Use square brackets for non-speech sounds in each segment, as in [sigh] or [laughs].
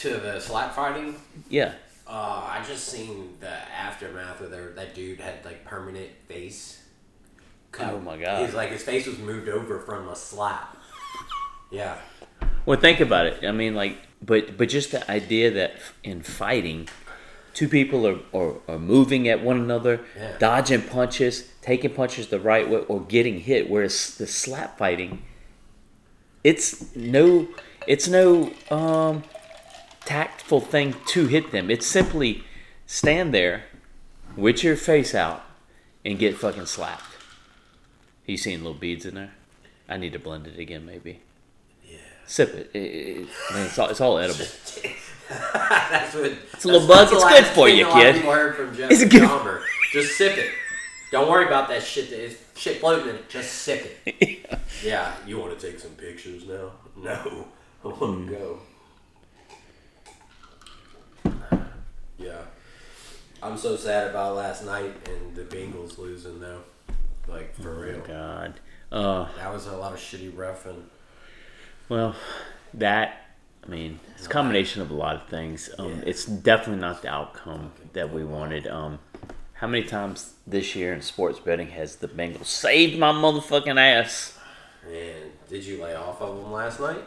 To the slap fighting, Yeah. uh, I just seen the aftermath where there, that dude had like permanent face. Oh my god. He's like his face was moved over from a slap. Yeah. Well, think about it. I mean, like, but but just the idea that in fighting, two people are, are, are moving at one another, Yeah. dodging punches, taking punches the right way, or getting hit. Whereas the slap fighting, it's no, it's no um, tactful thing to hit them. It's simply stand there with your face out and get fucking slapped. You seeing little beads in there? I need to blend it again, maybe. Yeah. Sip it. It- it- man, it's, all, it's all edible. [laughs] that's what. It's a little buzz. It's good for you, A kid. people heard from Jeff It's and good. Dahmer. Just sip it. Don't worry about that shit. That is shit floating in it. Just sip it. [laughs] Yeah. You want to take some pictures now? No. I want to go. Yeah. I'm so sad about last night and the Bengals losing though. Like for real. God. Uh, That was a lot of shitty roughing. well, that. I mean, it's a combination of a lot of things. Um, It's definitely not the outcome that we wanted. Um, how many times this year in sports betting has the Bengals saved my motherfucking ass? And did you lay off of them last night?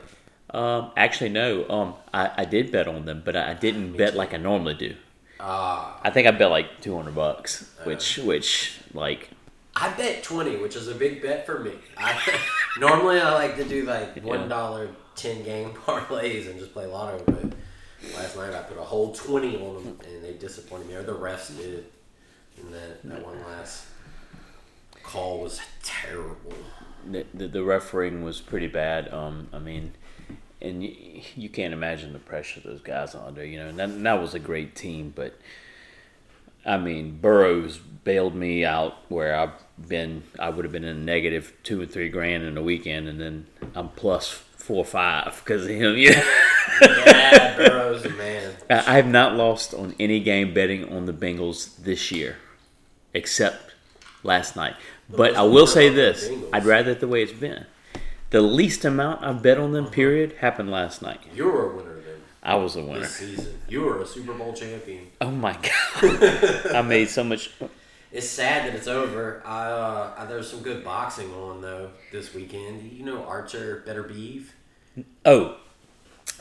Um, actually, no. Um, I, I did bet on them, but I didn't bet like I normally do. Ah. I think I bet like two hundred bucks, which which like I bet twenty, which is a big bet for me. I, [laughs] normally I like to do like one dollar ten game [laughs] parlays and just play lotto, but last night I put a whole twenty on them and they disappointed me. Or the refs did, and that that one last call was terrible. the, the, the refereeing was pretty bad. Um, I mean, and you, you can't imagine the pressure those guys are under. You know, and that, and that was a great team, but I mean, Burrow's bailed me out where I've been. I would have been in a negative two or three grand in a weekend, and then I'm plus four or five because of him. [laughs] Yeah. Yeah, Burrow's man. [laughs] I I have not lost on any game betting on the Bengals this year, except last night. But I will say this: I'd rather it the way it's been. The least amount I've bet on them, period, happened last night. You were a winner then I was a winner. this season. You were a Super Bowl champion. Oh my [laughs] god! I made so much. It's sad that it's over. I, uh, there's some good boxing on though this weekend. You know Archer Better Beef. Oh,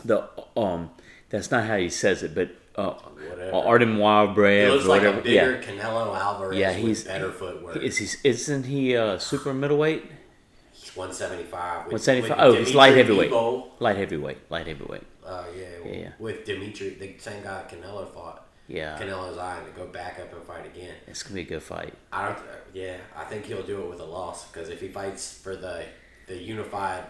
the um, that's not how he says it, but uh, Whatever. Artem He looks like whatever. a bigger yeah, Canelo Alvarez. Yeah, he's- better footwork. is he? Isn't he uh, super middleweight? He's 175. With, 175? with Oh, it's light heavyweight. Bivol. Light heavyweight, light heavyweight. Uh, yeah, Yeah, yeah. with Dimitri, the same guy Canelo fought. Yeah, Canelo's eyeing to go back up and fight again. it's gonna be a good fight. I don't. Yeah, I think he'll do it with a loss because if he fights for the the unified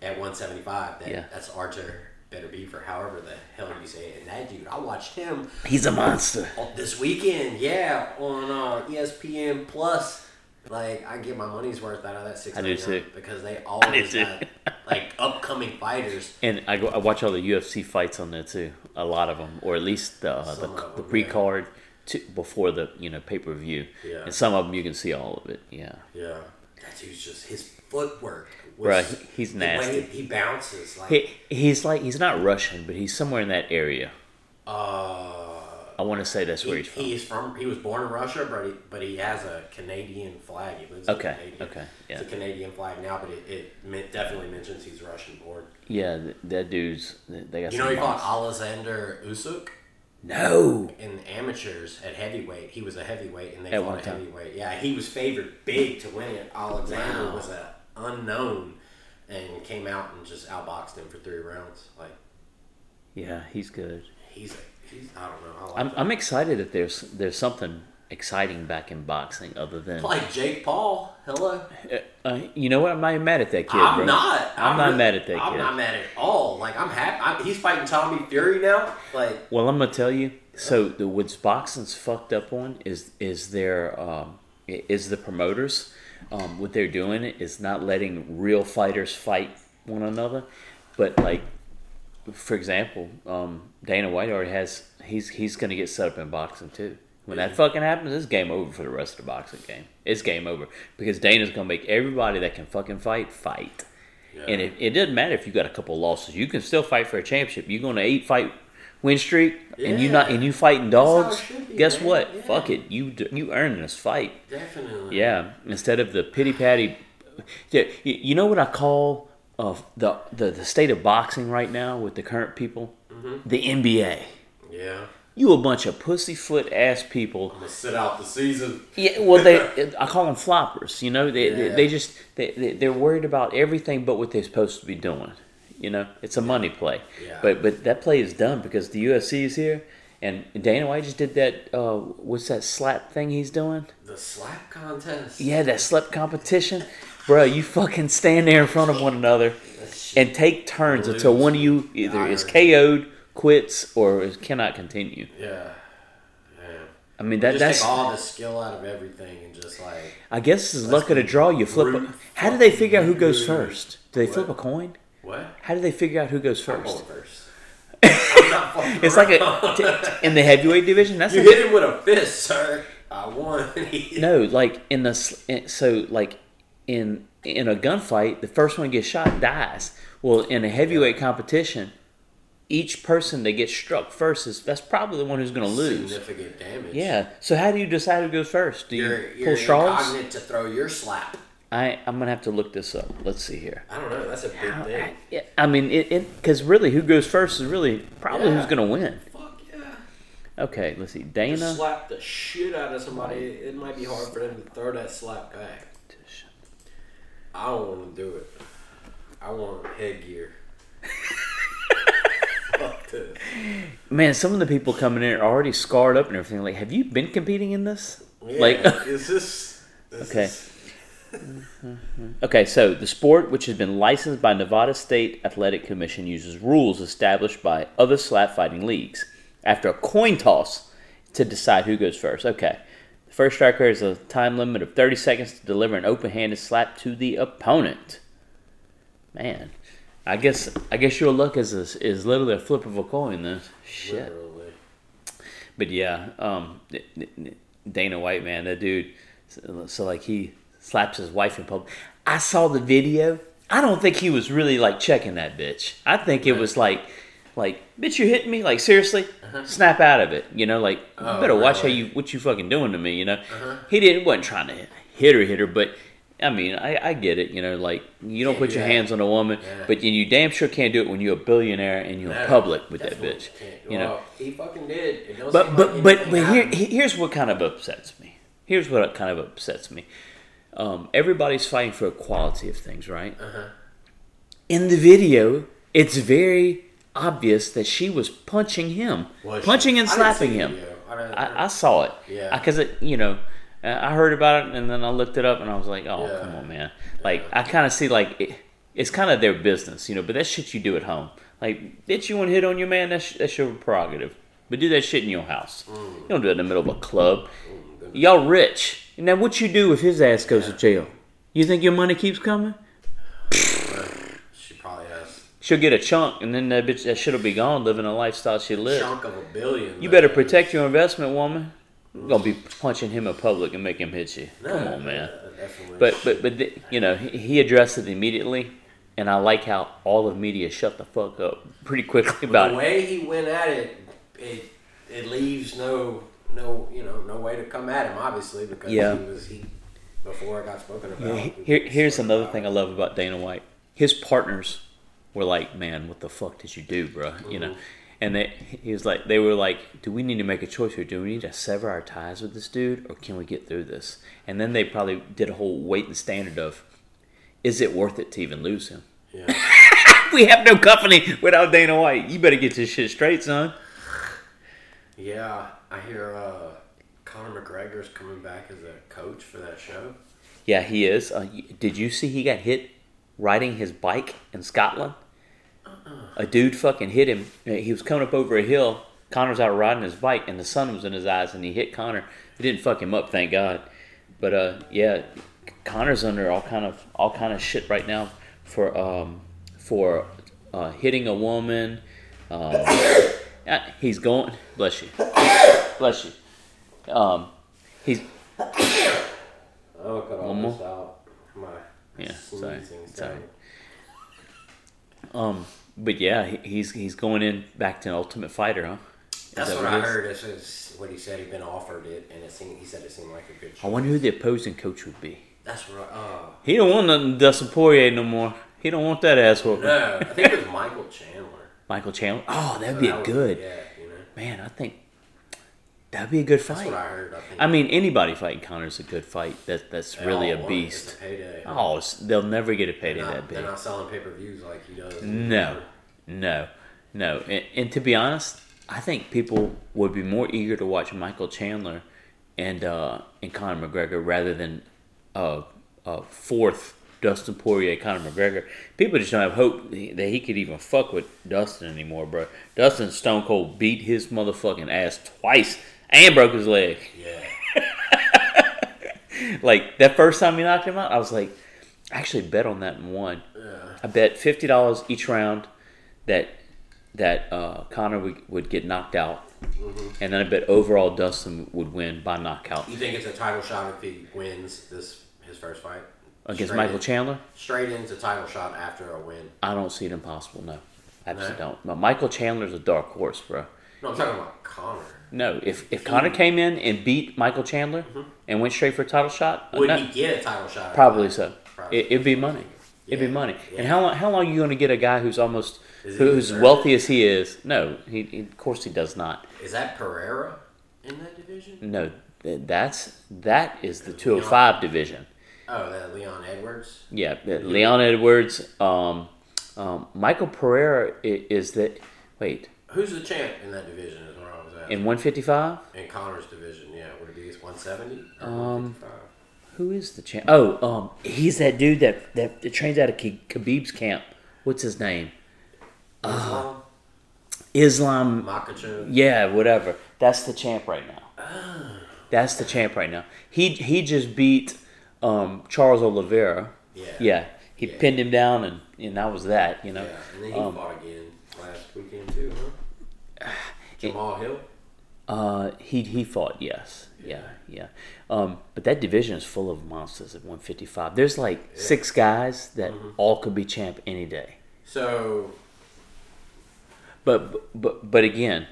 at 175, then Yeah. that's Archer Better Beef or however the hell you say it. And that dude, I watched him He's a monster. on- this weekend. Yeah, on uh, ESPN Plus. Like I get my money's worth out of that six. I do too. because they always got like upcoming fighters. [laughs] And I go, I watch all the UFC fights on there too. A lot of them, or at least the uh, the, the pre card to, before the you know pay per view. Yeah. And some of them you can see all of it. Yeah. Yeah, that dude's just his footwork. He- he's nasty. he bounces like. He, he's like he's not Russian, but he's somewhere in that area. uh, I want to say that's where he's from. he's from. He was born in Russia, but he but he has a Canadian flag. He lives in Okay, Canadian. okay, yeah. It's a Canadian flag now, but it, it definitely mentions he's Russian born. Yeah, th- that dude's. They got You know, he fought. Alexander Usyk No. in amateurs at heavyweight. He was a heavyweight, and they At fought a heavyweight. Yeah, he was favored big to win it. Alexander Wow. was an unknown, and came out and just outboxed him for three rounds. Like Yeah, he's good. He's a he's I don't know. I like I'm that. I'm excited that there's there's something exciting back in boxing other than. like Jake Paul. Hello. Uh, you know what? I'm not mad at that kid, I'm bro. not. I'm not mad at that kid. I'm not mad at all. Like I'm happy. I'm, he's fighting Tommy Fury now. Like Well, I'm gonna tell you. So the what's boxing's fucked up on is is their um, is the promoters. Um, what they're doing is not letting real fighters fight one another, but like, for example, um, Dana White already has he's he's gonna get set up in boxing too. When that fucking happens, it's game over for the rest of the boxing game. It's game over because Dana's gonna make everybody that can fucking fight fight. And it, it doesn't matter if you got a couple losses. You can still fight for a championship. You're going to eight fight win streak, and you not and you fighting That's how it dogs. be, Guess man. what? Yeah. Fuck it, you you earned this fight. Definitely. Yeah, instead of the pity patty. Yeah, you know what I call uh, the, the the state of boxing right now with the current people, Mm-hmm. the NBA. Yeah. You a bunch of pussyfoot ass people. I'm gonna sit out the season. Yeah, well, they [laughs] I call them floppers. You know, they they, Yeah. they just they, they they're worried about everything but what they're supposed to be doing. You know, it's a money play. Yeah. But but that play is done because the UFC is here, and Dana White just did that. Uh, what's that slap thing he's doing? The slap contest. Yeah, that slap competition, bro. You fucking stand there in front of one another and take turns until one of you either is KO'd, quits, or is, cannot continue. Yeah. Yeah. I mean that just that's. take all the skill out of everything and just like I guess it's luck of the draw. You flip. A, how do they figure out who goes first? Do they flip a coin? what? How do they figure out who goes first? [laughs] I'm not fucking It's like a t- in the heavyweight division. That's you like hit him with a fist, sir. I won. [laughs] no, like in the so like in in a gunfight, the first one gets shot dies. Well, in a heavyweight competition, each person that gets struck first is that's probably the one who's going to lose. Significant damage. Yeah. So how do you decide who goes first? Do you You're, pull you're straws? incognito to throw your slap. I I'm gonna have to look this up. Let's see here. I don't know. That's a big thing. Yeah, I mean, it because really, who goes first is really probably Yeah. who's gonna win. Fuck yeah. Okay, let's see. Just Dana. slap the shit out of somebody. It might be hard for them to throw that slap back. I don't want to do it. I want headgear. [laughs] Fuck this. Man, some of the people coming in are already scarred up and everything. Like, have you been competing in this? Yeah, Like, is this? this Okay. is- [laughs] okay, so the sport, which has been licensed by Nevada State Athletic Commission, uses rules established by other slap fighting leagues after a coin toss to decide who goes first. Okay, the first striker has a time limit of 30 seconds to deliver an open-handed slap to the opponent. Man, I guess I guess your luck is is, is literally a flip of a coin. Then shit. Literally. But yeah, um, Dana White, man, that dude. So, so, like he slaps his wife in public. I saw the video. I don't think he was really like checking that bitch. I think it was like, like, bitch, you hitting me? Like seriously, snap out of it. You know, like you Oh, better watch how you what you fucking doing to me. You know, he didn't wasn't trying to hit her, hit her, but. I mean, I, I get it. You know, like you don't put do your hands on a woman, Yeah. but you, you damn sure can't do it when you're a billionaire and you're in No, public with that bitch. can't. You know, Well, he fucking did. But but but but here here's what kind of upsets me. Here's what kind of upsets me. Um, everybody's fighting for equality of things, right? Uh-huh. In the video, it's very obvious that she was punching him, Was she? punching and slapping him. I I, I saw it. Yeah. Because it, you know, I heard about it and then I looked it up and I was like, oh, Yeah. come on, man. Like, I kind of see like it, it's kind of their business, you know. But that shit you do at home, like, bitch, you want to hit on your man? That's that's your prerogative. But do that shit in your house. Mm. You don't do it in the middle of a club. Y'all rich. Now, what you do if his ass goes to jail? You think your money keeps coming? She probably has She'll get a chunk, and then that bitch that shit'll be gone, living a lifestyle she a lived. chunk of a billion. You better man. protect your investment, woman. You're gonna be punching him in public and make him hit you. Come No, on, man. definitely. But but but th- you know he, addressed it immediately, and I like how all of media shut the fuck up pretty quickly about it. the it. way he went at it, it it leaves no no you know no way to come at him obviously because Yeah. he was he before it got spoken about. Yeah, here, here's another about. thing I love about Dana White. His partners were like, "Man, what the fuck did you do, bro?" You know, and they he was like, they were like, "Do we need to make a choice here? Do we need to sever our ties with this dude, or can we get through this?" And then they probably did a whole weight and standard of, "Is it worth it to even lose him?" Yeah. [laughs] We have no company without Dana White. You better get this shit straight, son. yeah, I hear uh, Conor McGregor's coming back as a coach for that show. Yeah, he is. Uh, did you see he got hit riding his bike in Scotland? A dude fucking hit him. Uh, He was coming up over a hill. Conor's out riding his bike, and the sun was in his eyes, and he hit Conor. It didn't fuck him up, thank God. But uh, yeah, Conor's under all kind of all kind of shit right now for um, for uh, hitting a woman. Um, [coughs] yeah, he's going. Bless you. Bless you. Um, he's [coughs] Oh, One more? out. My Yeah, sorry, sorry. Um, but yeah, he- he's he's going in back to Ultimate Fighter, huh? Is That's that what I is? heard. This is what he said. He'd been offered it, and it seemed, he said it seemed like a good. I wonder who the opposing coach would be. That's right. Oh He don't want nothing Dustin Poirier no more. He don't want that ass whooping. no, I think it was Michael Chandler. Michael Chandler. Oh, that'd So be that would- good Yeah, you know. man. I think that'd be a good That's fight. what I heard. I think. I mean, anybody fighting Conor's a good fight. That that's They really a beast. A. Oh, they'll never get a payday they're, that big. they're not selling pay per views like he does. No, no, no. And, and to be honest, I think people would be more eager to watch Michael Chandler and uh, and Conor McGregor rather than uh, uh, fourth Dustin Poirier, Conor McGregor. People just don't have hope that he could even fuck with Dustin anymore, bro. Dustin Stone Cold beat his motherfucking ass twice and broke his leg. Yeah. [laughs] Like that first time he knocked him out, I was like, I actually bet on that and won. I bet fifty dollars each round that that uh, Conor would, would get knocked out, and then I bet overall Dustin would win by knockout You think it's a title shot if he wins this his first fight against Straight Michael in- Chandler. Straight into title shot after a win. I don't see it impossible. No, absolutely No? don't. But Michael Chandler's a dark horse, bro. No, I'm talking about Conor. No, if if Conor came in and beat Michael Chandler and went straight for a title shot, Would no- he get a title shot? Probably so. Probably. It, it'd be money. It'd be money. yeah. And how long? How long are you going to get a guy who's almost who, who's as wealthy as he is? No, he, he of course he does not. Is that Pereira in that division? No, that's that is the two hundred five division. Oh, that Leon Edwards. Yeah, uh, Leon Edwards, um, um, Michael Pereira i- is that. Wait, Who's the champ in that division? In one fifty five, In Conor's division, yeah. Would it be 170 Um, who is the champ? Oh, um, he's that dude that that, that trains out of K- Khabib's camp. What's his name? Islam, Islam Makhachev. Yeah, whatever. That's the champ right now. That's the champ right now. He he just beat um, Charles Oliveira. Yeah. Yeah, he Yeah. pinned him down, and, and that was that. You know. Yeah, and then he Um, fought again last weekend too, huh? [sighs] Jamahal Hill. Uh, he he fought. Yes. Yeah. Yeah. Um, but that division is full of monsters at 155. There's like six guys that Mm-hmm. all could be champ any day. So But but but again,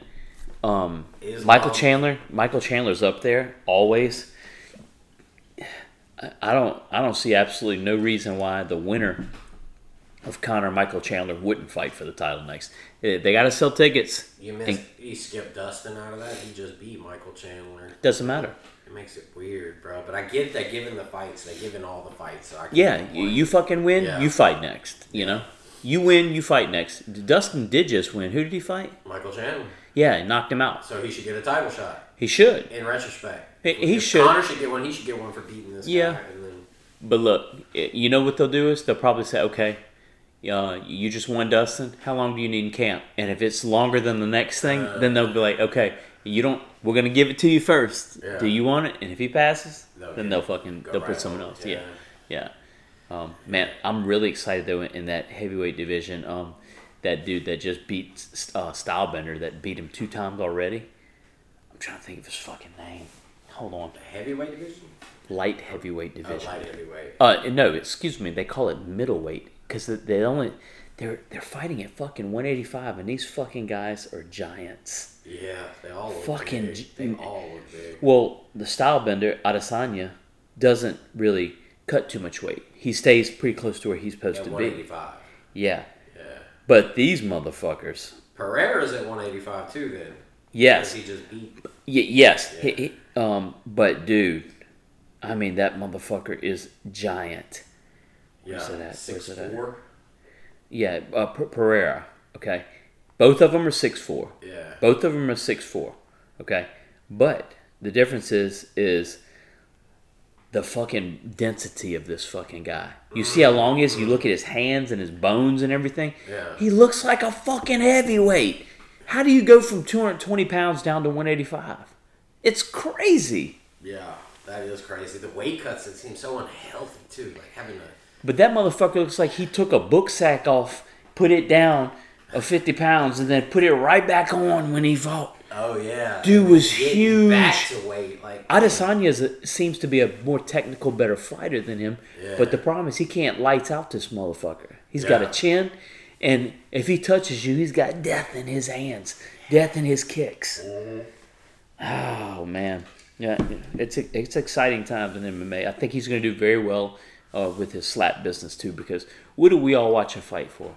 um. Michael Chandler. Michael Chandler's up there always. I don't. I don't see absolutely no reason why the winner of Conor Michael Chandler wouldn't fight for the title next. Eh, They got to sell tickets. you And missed. He skipped Dustin out of that. He just beat Michael Chandler. doesn't matter. It makes it weird, bro. But I get that given the fights, they given all the fights. So Yeah, you, you fucking win. Yeah. You fight next. You know, you win. You fight next. Dustin did just win. Who did he fight? Michael Chandler. Yeah, he knocked him out. So he should get a title shot. He should. In retrospect, He- he If should. Conor should get one. He should get one for beating this Yeah. guy. And then But look, eh, you know what they'll do is they'll probably say, okay, uh, you just won Dustin. How long do you need in camp? And if it's longer than the next thing, then they'll be like, okay, you don't. We're gonna give it to you first. Yeah. Do you want it? And if he passes, They'll then they'll fucking they'll right put someone on. else. Yeah, yeah. Um, man, I'm really excited though in that heavyweight division. Um, that dude that just beat uh, Stylebender that beat him two times already. I'm trying to think of his fucking name. Hold on, the heavyweight division. light heavyweight Oh, division. light heavyweight. Uh, no, excuse me. They call it middleweight because they only they're they're fighting at fucking 185, and these fucking guys are giants. Yeah, they all look Fucking big. They all look big. Well, the Stylebender Adesanya doesn't really cut too much weight. He stays pretty close to where he's supposed At to be. 185. Yeah, Yeah. but these motherfuckers. Pereira's at 185 too. Then. Yes, he just beat. y- yes. He, he, um, but dude, I mean that motherfucker is giant. Yeah. Where's it at? Six Where's it at? four. Yeah, uh, Pereira. Okay, both of them are six four. Yeah. Both of them are six four. Okay, but the difference is is the fucking density of this fucking guy. You see how long he is? You look at his hands and his bones and everything. Yeah. He looks like a fucking heavyweight. How do you go from 220 pounds down to 185? It's crazy. Yeah. That is crazy. The weight cuts it seems so unhealthy too. Like having a. But that motherfucker looks like he took a book sack off, put it down of 50 pounds, and then put it right back on when he fought. Oh yeah. Dude was huge. Back to weight like. Adesanya seems to be a more technical, better fighter than him. Yeah. But the problem is he can't lights out this motherfucker. He's got a chin, And if he touches you, he's got death in his hands, death in his kicks. Mm-hmm. Oh man, yeah, it's it's exciting times in MMA. I think he's going to do very well uh, with his slap business too. Because what do we all watch a fight for?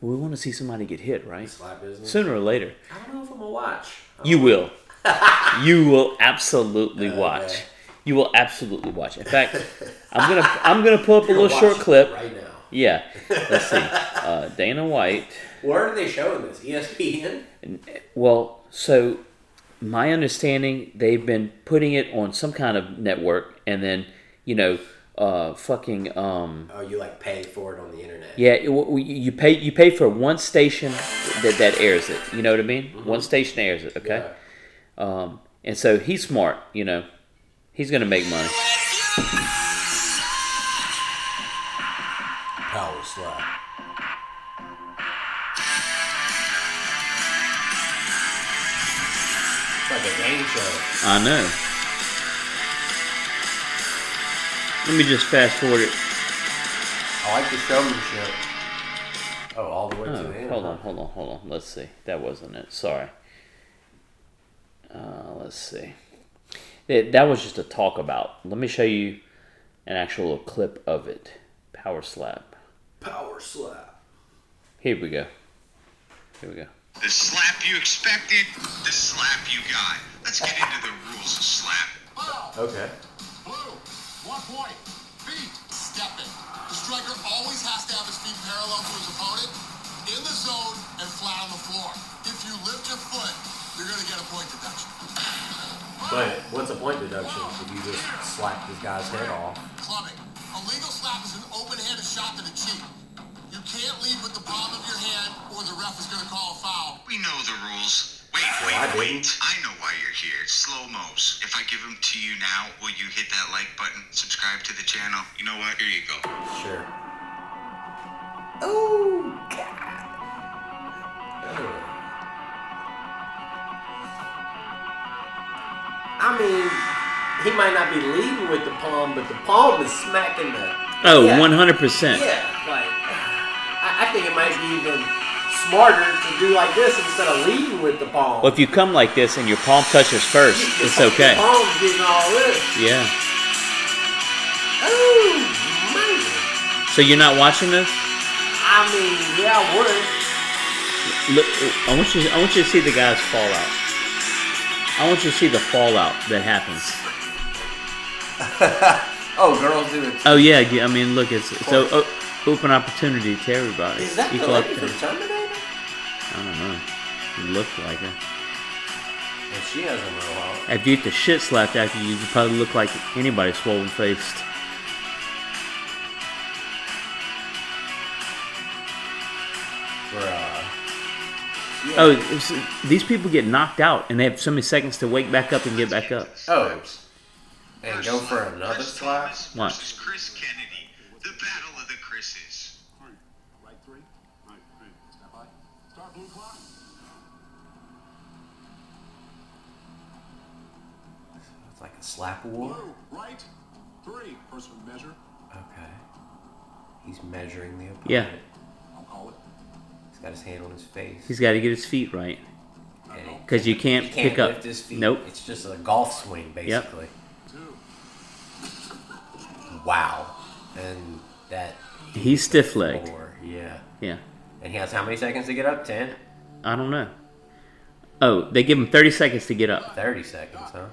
We want to see somebody get hit, right? Slap business. Sooner or later, I don't know if I'm gonna watch. you will. [laughs] you will absolutely Okay. watch. You will absolutely watch. In fact, I'm gonna [laughs] I'm gonna pull up a little short clip. right now. Yeah, let's see. [laughs] Uh, Dana White. Where are they showing this? ESPN. Well, so my understanding, they've been putting it on some kind of network, and then you know, uh, fucking um, Oh, you like pay for it on the internet? yeah, it, w- you pay you pay for one station that that airs it. You know what I mean? One station airs it. Okay, Yeah. um, and so he's smart. You know, he's gonna make money. Power slap. It's like a game show. I know. Let me just fast forward it. I like the showmanship. Oh, all the way to Oh, the end. hold huh? on, hold on, hold on. Let's see. That wasn't it. Sorry. Uh, let's see. That, that was just a talk about. Let me show you an actual little clip of it. Power slap. Power slap. Here we go. Here we go. The slap you expected, the slap you got. Let's get into the rules of slap. Okay. Blue, one point. Feet, stepping. The striker always has to have his feet parallel to his opponent, in the zone, and flat on the floor. If you lift your foot, you're going to get a point deduction. But what's a point deduction if you just slap this guy's head off? Clubbing. A legal slap is an open-handed shot to the cheek. You can't lead with the palm of your hand, or the ref is going to call a foul. We know the rules. Wait, wait, I wait. Didn't. I know why you're here. It's slow mos. If I give them to you now, will you hit that like button, subscribe to the channel? You know what? Here you go. Sure. Oh God. Ugh. I mean, he might not be leading with the palm, but the palm is smacking the. Oh, Yeah. 100%. Yeah, like I, I think it might be even smarter to do like this instead of leading with the palm. Well, if you come like this and your palm touches first, it's okay. Your palm getting all this. Yeah. Oh man. So you're not watching this? I mean, yeah, I would. Look, I want you. I want you to see the guy's fallout. I want you to see the fallout that happens. [laughs] Oh, girls do it. too. Oh yeah, yeah, I mean, look, it's it's o- o- open opportunity to everybody. Is that the lady from. Terminator? I don't know. It looked like her. And she has a mohawk. After you get the shit slapped after you, you probably look like anybody swollen faced. Bruh. Yeah. Oh, it's, these people get knocked out and they have so many seconds to wake back up and get back up. Oh. And go for another Chris slap? Thomas Watch. Chris Kennedy. Slap war. Blue, right three. First one measure. Okay. He's measuring the opponent. Yeah. I'll call it. He's got his hand on his face. He's got to get his feet right because you can't, he can't pick up. his feet. Nope. It's just a golf swing, basically. Two. Wow. And that. He's stiff legged. Yeah. Yeah, And he has how many seconds to get up? 10? I don't know. Oh, they give him 30 seconds to get up, 30 seconds, huh?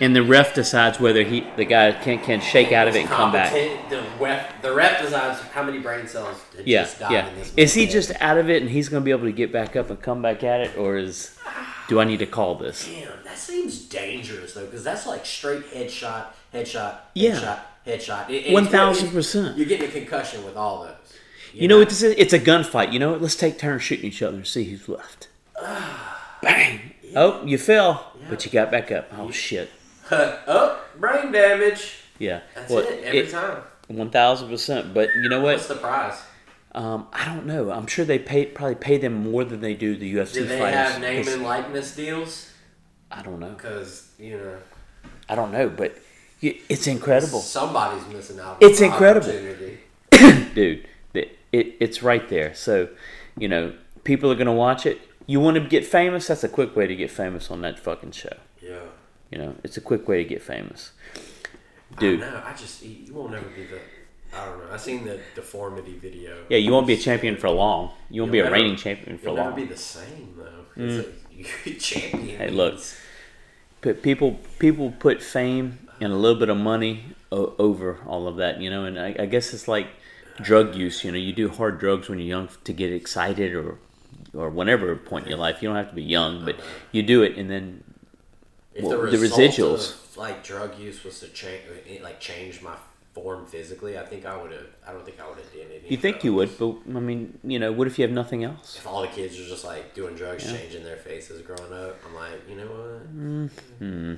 And the ref decides whether he the guy can can shake out of it and come back. The ref, the ref decides how many brain cells Yeah, yeah. in this Is he just out of it and he's going to be able to get back up and come back at it, or is do I need to call this? Damn, that seems dangerous though, because that's like straight headshot, headshot, Yeah. headshot, headshot. It- 1000%. You're getting a concussion with all those. You know what this is? It's a gunfight. You know what? Let's take turns shooting each other and see who's left. [sighs] Bang! Oh, you fell, but you got back up. Oh shit! Oh, brain damage. Yeah. That's Well, it every time. One thousand percent. But you know what? What's the prize? Um, I don't know. I'm sure they pay probably pay them more than they do the UFC Do they fighters. have name and likeness deals? I don't know. Because you know I don't know, but it's incredible, somebody's missing out. It's incredible. [coughs] dude. The, it, it's right there. So, you know, people are gonna watch it. You want to get famous? That's a quick way to get famous on that fucking show. Yeah. You know, it's a quick way to get famous, Dude. dude. I don't know. I just you won't ever be the. I don't know. I seen the deformity video. Yeah, you won't be a champion for long. You won't be a never- reigning champion for long. You'll never be the same though. Mm. It's [laughs] a, champion. Hey, look. But people people put fame and a little bit of money o- over all of that, you know. And I, I guess it's like drug use. You know, you do hard drugs when you're young to get excited or or whatever point in your life. You don't have to be young, but you do it, and then If Well, the, the residuals. of, like drug use was to change, like change my form physically, I think I would have. I don't think I would have done any. you think you would. But I mean, you know, what if you have nothing else? If all the kids are just like doing drugs, changing their faces, growing up, I'm like, you know what? Mm-hmm.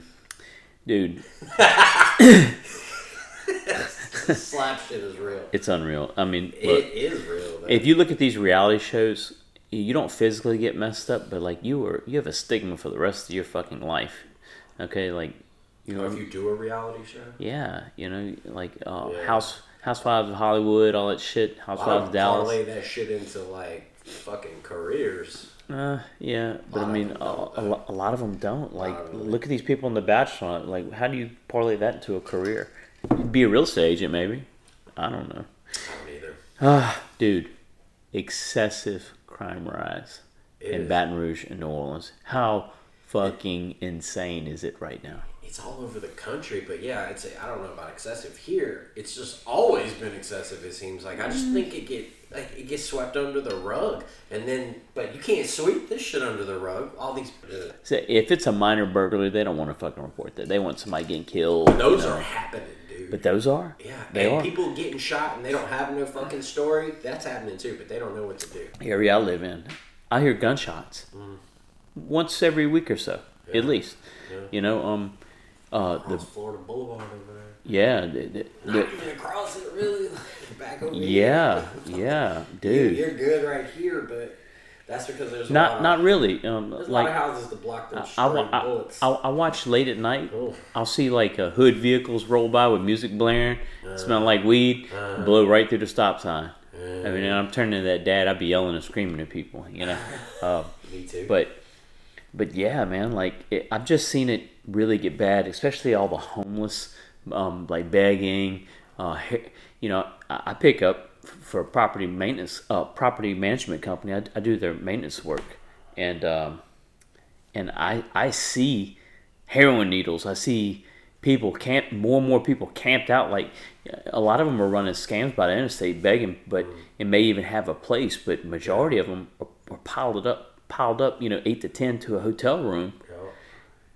Dude, [laughs] Slap shit is real. it's unreal. I mean, It look, is real. Though. if you look at these reality shows, you don't physically get messed up, but like you are, you have a stigma for the rest of your fucking life. Okay, like you Or know, if you do a reality show, yeah, you know, like uh, Yeah. House Housewives of Hollywood, all that shit. Housewives of Dallas. parlay that shit into like fucking careers. Uh, yeah, but I mean, a, a, though. lo- a lot of them don't. Like, them. look at these people in The Bachelor. Like, how do you parlay that into a career? Be a real estate agent, maybe. I don't know. I don't either. Ah, dude, excessive crime rise It in is. Baton Rouge and New Orleans. How fucking insane is it right now? It's all over the country, but yeah, I'd say I don't know about excessive here. It's just always been excessive. It seems like I just think it get like it gets swept under the rug, and then but you can't sweep this shit under the rug. All these uh, So if it's a minor burglary, they don't want to fucking report that. They want somebody getting killed. those you know. are happening, dude. But those are. yeah, they and are. people getting shot and they don't have no fucking story. That's happening too, but they don't know what to do. The area I live in, I hear gunshots once every week or so, Yeah. at least. Yeah. You know, um, uh, the Florida Boulevard over there. yeah, the, the, Not the, even across it, really. [laughs] Back over here. yeah, [laughs] yeah, You- dude. You're good right here, but that's because there's a lot Not of, not really. Um, There's a like lot of houses to block those I, stray I, bullets. I, I watch late at night. Oh. I'll see like uh, hood vehicles roll by with music blaring, smelling like weed, Uh-huh. blow right through the stop sign. I mean, I'm turning to that dad. I'd be yelling and screaming at people, you know. [laughs] Uh, Me too. but but yeah, man, like it, I've just seen it really get bad, especially all the homeless, um, like begging. Uh, you know, I, I pick up for a property maintenance, uh, property management company. I, I do their maintenance work, and um, and I I see heroin needles. I see people camp more and more people camped out. Like a lot of them are running scams by the interstate begging, but it may even have a place. But majority of them are, are piled up, piled up. You know, eight to ten to a hotel room. Yeah.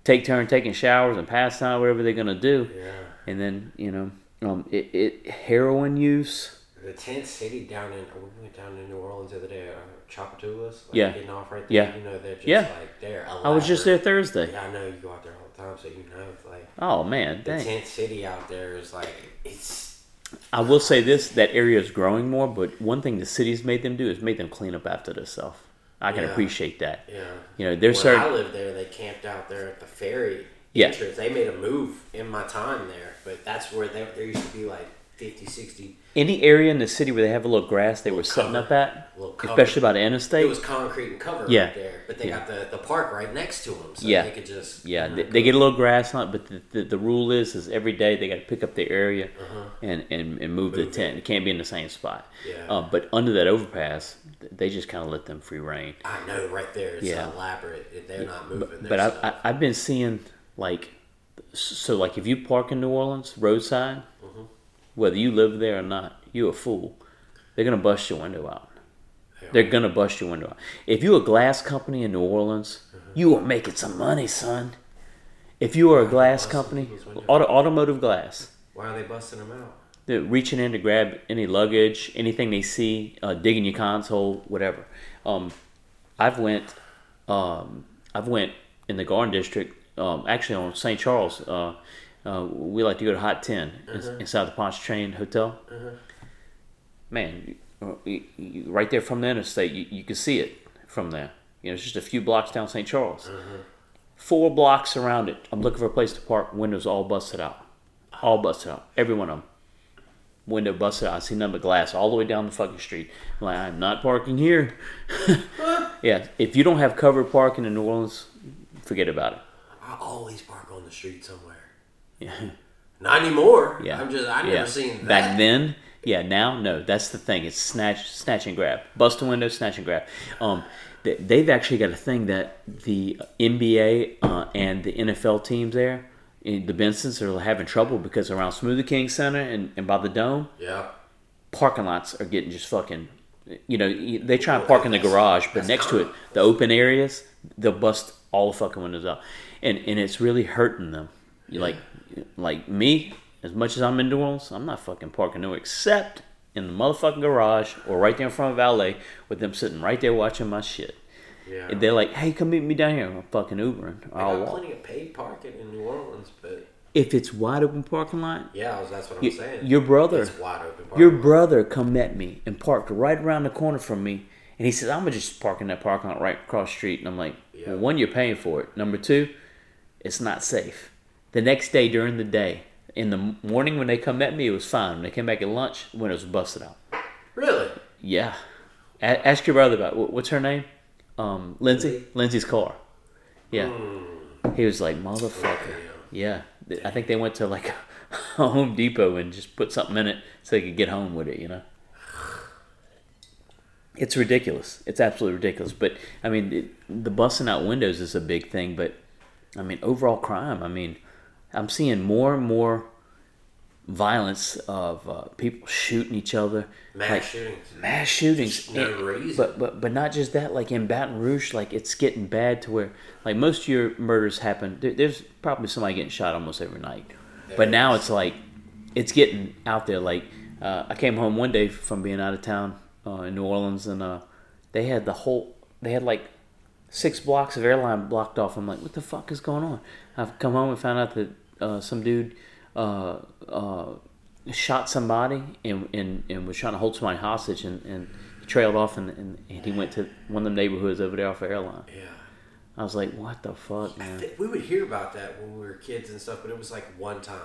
Take turn taking showers and pass time, whatever they're gonna do. Yeah. And then you know, um, it, it heroin use. The tent city down in we went down to New Orleans the other day, uh, Tchoupitoulas. Like Yeah. Getting off right there. Yeah. You know they're just Yeah. like they're. I was just there. Thursday. Yeah, I know you go out there all the time, so you know like Oh man, the dang. tent city out there is like it's. I will say this: that area is growing more. But one thing the city's made them do is made them clean up after themselves. I can Yeah. appreciate that. Yeah. You know, they're when certain. I lived there, they camped out there at the ferry Yeah. entrance. They made a move in my time there, but that's where there, there used to be like 50, 60. Any area in the city where they have a little grass, they were setting cover. up at, especially by the interstate. It was concrete and cover Yeah. right there, but they Yeah. got the, the park right next to them, so Yeah. they could just yeah, you know, they, they get a little grass on it, but the, the, the rule is is every day they got to pick up their area and, and, and move, the Uh-huh. Tent. It can't be in the same spot. Yeah. Uh, but under that overpass, they just kind of let them free reign. I know right there. It's Yeah. elaborate. They're not moving. But, but I've, stuff. I, I've been seeing like, so like if you park in New Orleans roadside. Whether you live there or not, you a fool. They're gonna bust your window out. They're gonna bust your window out. If you're a glass company in New Orleans, Mm-hmm. you are making some money, son. If you are a glass company, auto, automotive glass, Why are they busting them out? they're reaching in to grab any luggage, anything they see, uh, digging your console, whatever. Um, I've went, um, I've went in the Garden District, um, actually on St. Charles. Uh, uh, we like to go to Hot Tin ins- uh-huh. inside the Pontchartrain Hotel. Uh-huh. Man, you, uh, you, you- right there from the interstate, you, you can see it from there. You know, it's just a few blocks down St. Charles. Uh-huh. Four blocks around it. I'm looking for a place to park. Windows all busted out, all busted out. Every one of them window busted out. I see nothing but glass all the way down the fucking street. I'm like, I'm not parking here. [laughs] yeah, if you don't have covered parking in New Orleans, forget about it. I always park on the street somewhere. Yeah. [laughs] Not anymore. Yeah. I'm just I never yeah. seen that. Back then, yeah. Now, no. That's the thing. It's snatch, snatch and grab. Bust a window, snatch and grab. Um, they- they've actually got a thing that the NBA uh, and the NFL teams there, in the Bensons, are having trouble because around Smoothie King Center and, and by the Dome, Yeah. parking lots are getting just fucking. You know, they try and park in the garage, but next to it, the open areas, they'll bust all the fucking windows up, and and it's really hurting them. You Like, like me, as much as I'm in New Orleans, I'm not fucking parking nowhere except in the motherfucking garage or right there in front of valet with them sitting right there watching my shit. Yeah. And they're like, "Hey, come meet me down here." I'm fucking Ubering. I I'll got walk. plenty of paid parking in New Orleans, but If it's wide open parking lot, yeah, that's what I'm saying. your brother, It's wide open parking. Your lot. brother come met me and parked right around the corner from me, and he says, "I'm gonna just park in that parking lot right across the street." And I'm like, Yeah. "Well, one, you're paying for it. Number two, it's not safe." The next day during the day, in the morning when they come at me, it was fine. When they came back at lunch, when it was busted out. Really? Yeah, A- ask your brother about it. what's her name, um, Lindsay. Lindsay's car. Yeah, he was like, "Motherfucker." Yeah, I think they went to like a [laughs] Home Depot and just put something in it so they could get home with it. You know, [sighs] it's ridiculous. It's absolutely ridiculous. But I mean, it, the busting out windows is a big thing. But I mean, overall crime. I mean, I'm seeing more and more violence of uh, people shooting each other. Mass like, shootings. mass shootings. no And- reason. But but but not just that. Like in Baton Rouge, like it's getting bad to where like most of your murders happen. There, there's probably somebody getting shot almost every night. But There now it's like it's getting out there. Like uh, I came home one day from being out of town uh, in New Orleans, and uh, they had the whole they had like six blocks of airline blocked off. I'm like, what the fuck is going on? I've come home and found out that uh, some dude uh, uh, shot somebody and, and, and was trying to hold somebody hostage and, and he trailed off and, and, and he went to one of the neighborhoods over there off of airline. Yeah. I was like, what the fuck, I man? we would hear about that when we were kids and stuff, but it was like one time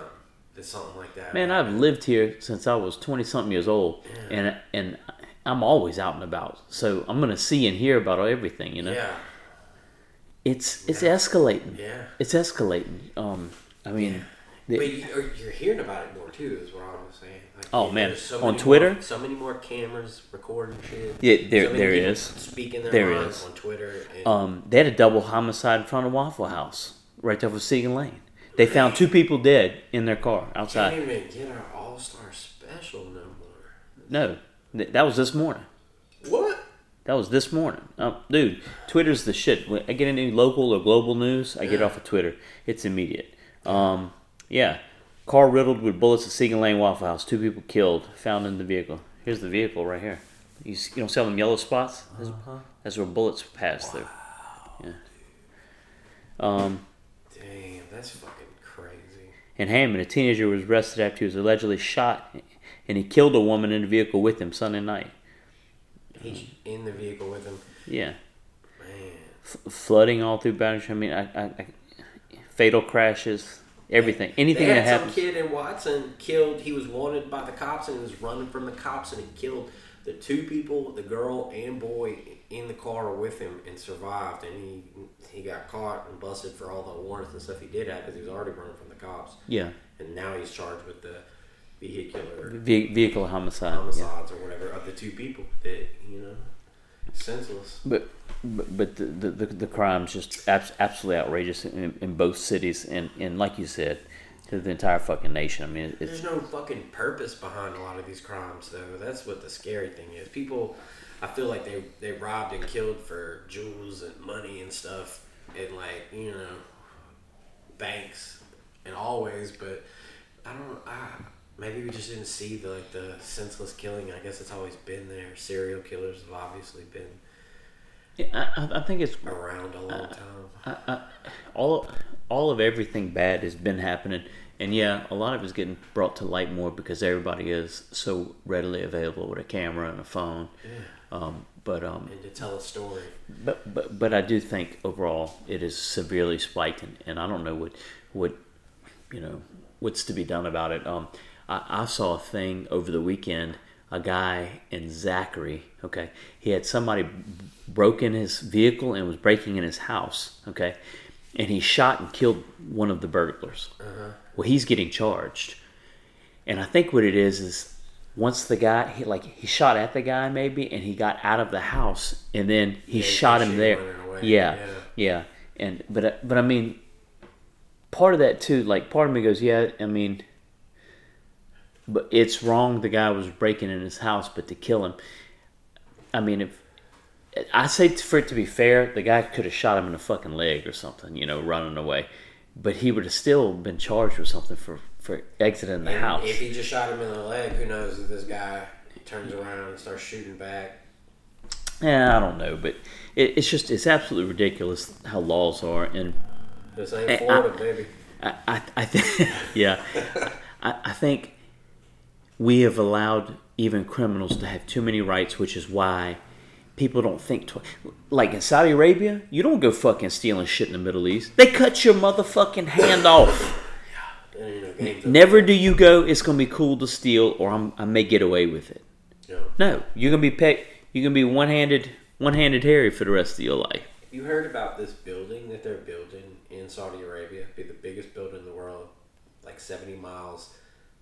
that something like that. Man, I've lived here since I was twenty something years old, and and I'm always out and about, so I'm gonna see and hear about everything. You know, Yeah. It's it's escalating. Yeah. It's escalating. Um, I mean, the- But you're hearing about it more too, is what I was saying. Like, Oh, man. there's On Twitter? more, so many more cameras recording shit. Yeah, there- so there is. speaking their There minds is. on Twitter. And, um, they had a double homicide in front of Waffle House, right there for Siegen Lane. They found two people dead in their car outside. can't even get our All Star special no more. No, th- that was this morning. What? That was this morning. Um, dude, Twitter's the shit. When I get any local or global news, I get Yeah. off of Twitter. It's immediate. Um, yeah. Car riddled with bullets at Siegen Lane Waffle House. Two people killed. Found in the vehicle. Here's the vehicle right here. You, you don't sell them yellow spots? That's, that's where bullets pass through. Yeah. Um, Damn, that's fucking crazy. in Hammond, a teenager was arrested after he was allegedly shot and he killed a woman in the vehicle with him Sunday night. He's in the vehicle with him. Yeah. Man. F- flooding all through Baton I mean, I, I, I, fatal crashes, everything, anything they that had some happens. kid in Watson killed. He was wanted by the cops and he was running from the cops and he killed the two people, the girl and boy, in the car with him and survived. And he he got caught and busted for all the warrants and stuff he did have because he was already running from the cops. Yeah, And now he's charged with the vehicular Ve- vehicle homicide. Yeah. homicides or whatever of the two people that you know senseless. But but, but the, the, the, the crime's just abs- absolutely outrageous in, in both cities, and, and like you said, to the entire fucking nation. I mean, it's There's no fucking purpose behind a lot of these crimes, though. That's what the scary thing is. People, I feel like they they robbed and killed for jewels and money and stuff, and like you know, banks and always. But I don't. I, maybe we just didn't see the like the senseless killing. I guess it's always been there. Serial killers have obviously been I, I- I think it's around a long time. all all of everything bad has been happening, and yeah, a lot of it's getting brought to light more because everybody is so readily available with a camera and a phone. Yeah. Um, but um, and to tell a story. But but but I do think overall it is severely spiked, and, and I don't know what what you know what's to be done about it. Um, I, I saw a thing over the weekend. A guy in Zachary, okay, he had somebody broke in his vehicle and was breaking in his house, okay, and he shot and killed one of the burglars. Well, he's getting charged, and I think what it is is once the guy he like he shot at the guy maybe, and he got out of the house, and then he Yeah, shot him there. Yeah, Yeah. yeah, and but uh, but I mean, part of that too. Like part of me goes, yeah. I mean, but it's wrong. The guy was breaking in his house, but to kill him, I mean, if I say for it to be fair, the guy could have shot him in the fucking leg or something, you know, running away, but he would have still been charged with something for for exiting the And house. If he just shot him in the leg, who knows if this guy turns around and starts shooting back. Yeah, I don't know, but it, it's just it's absolutely ridiculous how laws are, and This ain't Florida, I- baby. I, I, I think, [laughs] yeah, I, I think we have allowed even criminals to have too many rights, which is why people don't think twice. Like in Saudi Arabia, you don't go fucking stealing shit in the Middle East. They cut your motherfucking hand off. And, you know, games Never do you go. It's gonna be cool to steal, or I'm, I may get away with it. Know, No, you're gonna be pe- You're gonna be one handed, one handed Harry for the rest of your life. you heard about this building that they're building in Saudi Arabia? Be the biggest building in the world, like seventy miles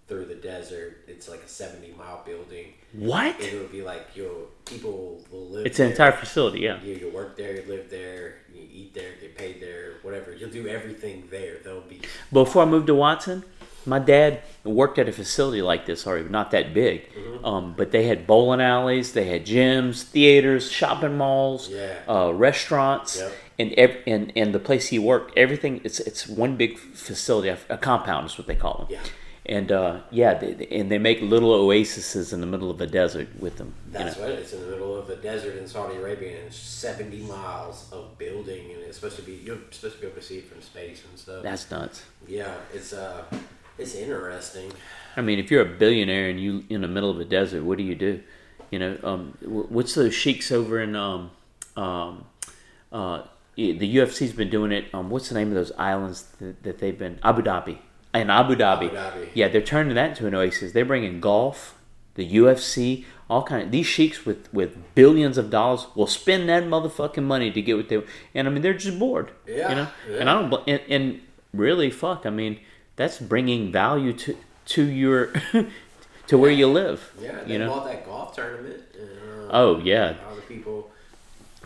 through the desert. It's like a seventy mile building. What? It would be like your people will live. It's an there. entire facility. Yeah. You, you work there, you live there, you eat there, get paid there, whatever. You'll do everything there. They'll be Before I moved to Watson, my dad worked at a facility like this already, not that big. Mm-hmm. Um, but they had bowling alleys, they had gyms, theaters, shopping malls, Yeah. uh, restaurants, Yep. and, ev- and and the place he worked, everything. It's it's one big facility, a compound is what they call them. Yeah. And uh, yeah, they, and they make little oases in the middle of the desert with them. you That's know. what it's in the middle of the desert in Saudi Arabia, and it's seventy miles of building, and it's supposed to be you're supposed to be able to see it from space and stuff. That's nuts. yeah, it's uh, it's interesting. I mean, if you're a billionaire and you in the middle of a desert, what do you do? You know, um, what's those sheiks over in um, um, uh, the UFC's been doing it. Um, what's the name of those islands that, that they've been Abu Dhabi? In Abu Dhabi. Abu Dhabi. Yeah, they're turning that into an oasis. They're bringing golf, the UFC, all kind of these sheiks with with billions of dollars will spend that motherfucking money to get what they want. and I mean they're just bored. Yeah, you know, yeah. and I don't and, and really fuck. I mean that's bringing value to to your [laughs] to where you live. Yeah, they you know. bought that golf tournament. And, uh, Oh yeah, all the people.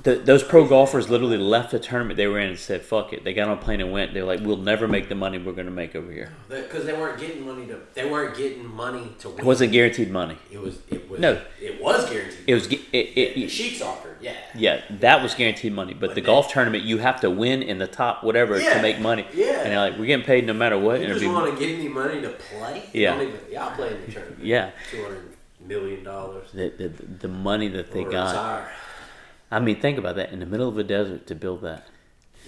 The, those pro golfers literally left the tournament they were in and said, "Fuck it." They got on a plane and went. They're like, "We'll never make the money we're going to make over here." Because they weren't getting money to, they weren't getting money to win. It wasn't guaranteed money. It was. It was. No. It was guaranteed. It was. It, it, the it, Sheiks offered. Yeah. yeah, that was guaranteed money. But the then- golf tournament, you have to win in the top whatever Yeah, to make money. yeah. And they're like, "We're getting paid no matter what." You just be- want to give me money to play? Yeah. Even, y'all play in the tournament. Yeah. Two hundred million dollars. the, the, the money that they Or got. retire. I mean, think about that in the middle of a desert to build that.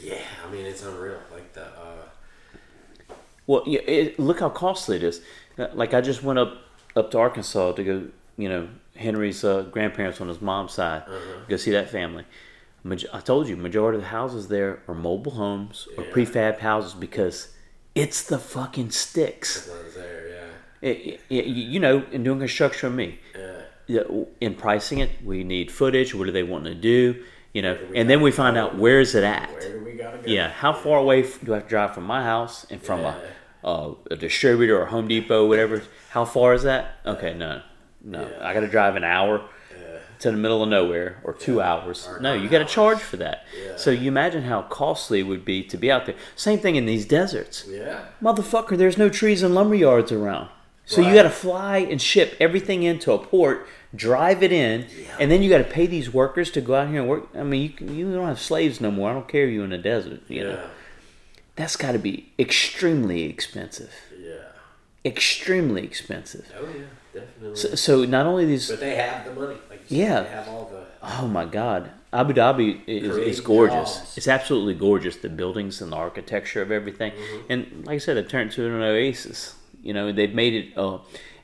Yeah, I mean it's unreal. Like the. Uh, Well, yeah, it, look how costly it is. Uh, Like I just went up up to Arkansas to go, you know, Henry's uh, grandparents on his mom's side, go see that family. I told you, majority of the houses there are mobile homes or Yeah. prefab houses because it's the fucking sticks. There. Yeah. It, it, you know, in doing construction with me, Yeah. Yeah, in pricing it, we need footage. What do they want to do? You know, Where do we and then we find go? out where is it at. Where do we gotta go? Yeah, how far away do I have to drive from my house and from Yeah. a, a a distributor or Home Depot, whatever? How far is that? Okay, no, no, Yeah. I got to drive an hour Yeah. to the middle of nowhere or two hours. Or No, you got to charge for that. So you imagine how costly it would be to be out there. Same thing in these deserts, Yeah. motherfucker. There's no trees and lumber yards around. So you got to fly and ship everything into a port, drive it in, and then you got to pay these workers to go out here and work. I mean, you can, you don't have slaves no more. I don't care if you in the desert. You know, Yeah. that's got to be extremely expensive. Yeah. Extremely expensive. Oh yeah, definitely. So, so not only these, but they have the money. Like said, Yeah. They have all the. oh my God, Abu Dhabi is, is gorgeous. jobs. It's absolutely gorgeous. The buildings and the architecture of everything, Mm-hmm. and like I said, it turned to an oasis. You know, they've made it a,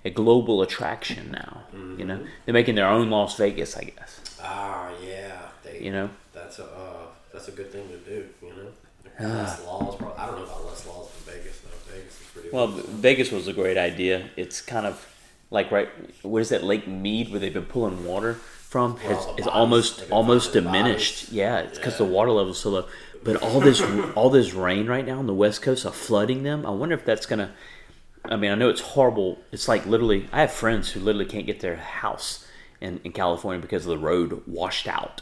a global attraction now. You know, Mm-hmm. they're making their own Las Vegas, I guess. Ah, yeah. They. You know, That's a. Uh, that's a good thing to do. You know, less laws. Probably, I don't know about less laws in Vegas though. Vegas is pretty. Well, Vegas was a great idea. It's kind of like right. What is that Lake Mead where they've been pulling water from? Has, is bodies- almost almost diminished. bodies. Yeah, it's because Yeah. the water level's so low. But all this all this rain right now on the west coast are flooding them. I wonder if that's gonna. I mean, I know it's horrible. It's like literally. I have friends who literally can't get their house in, in California because of the road washed out.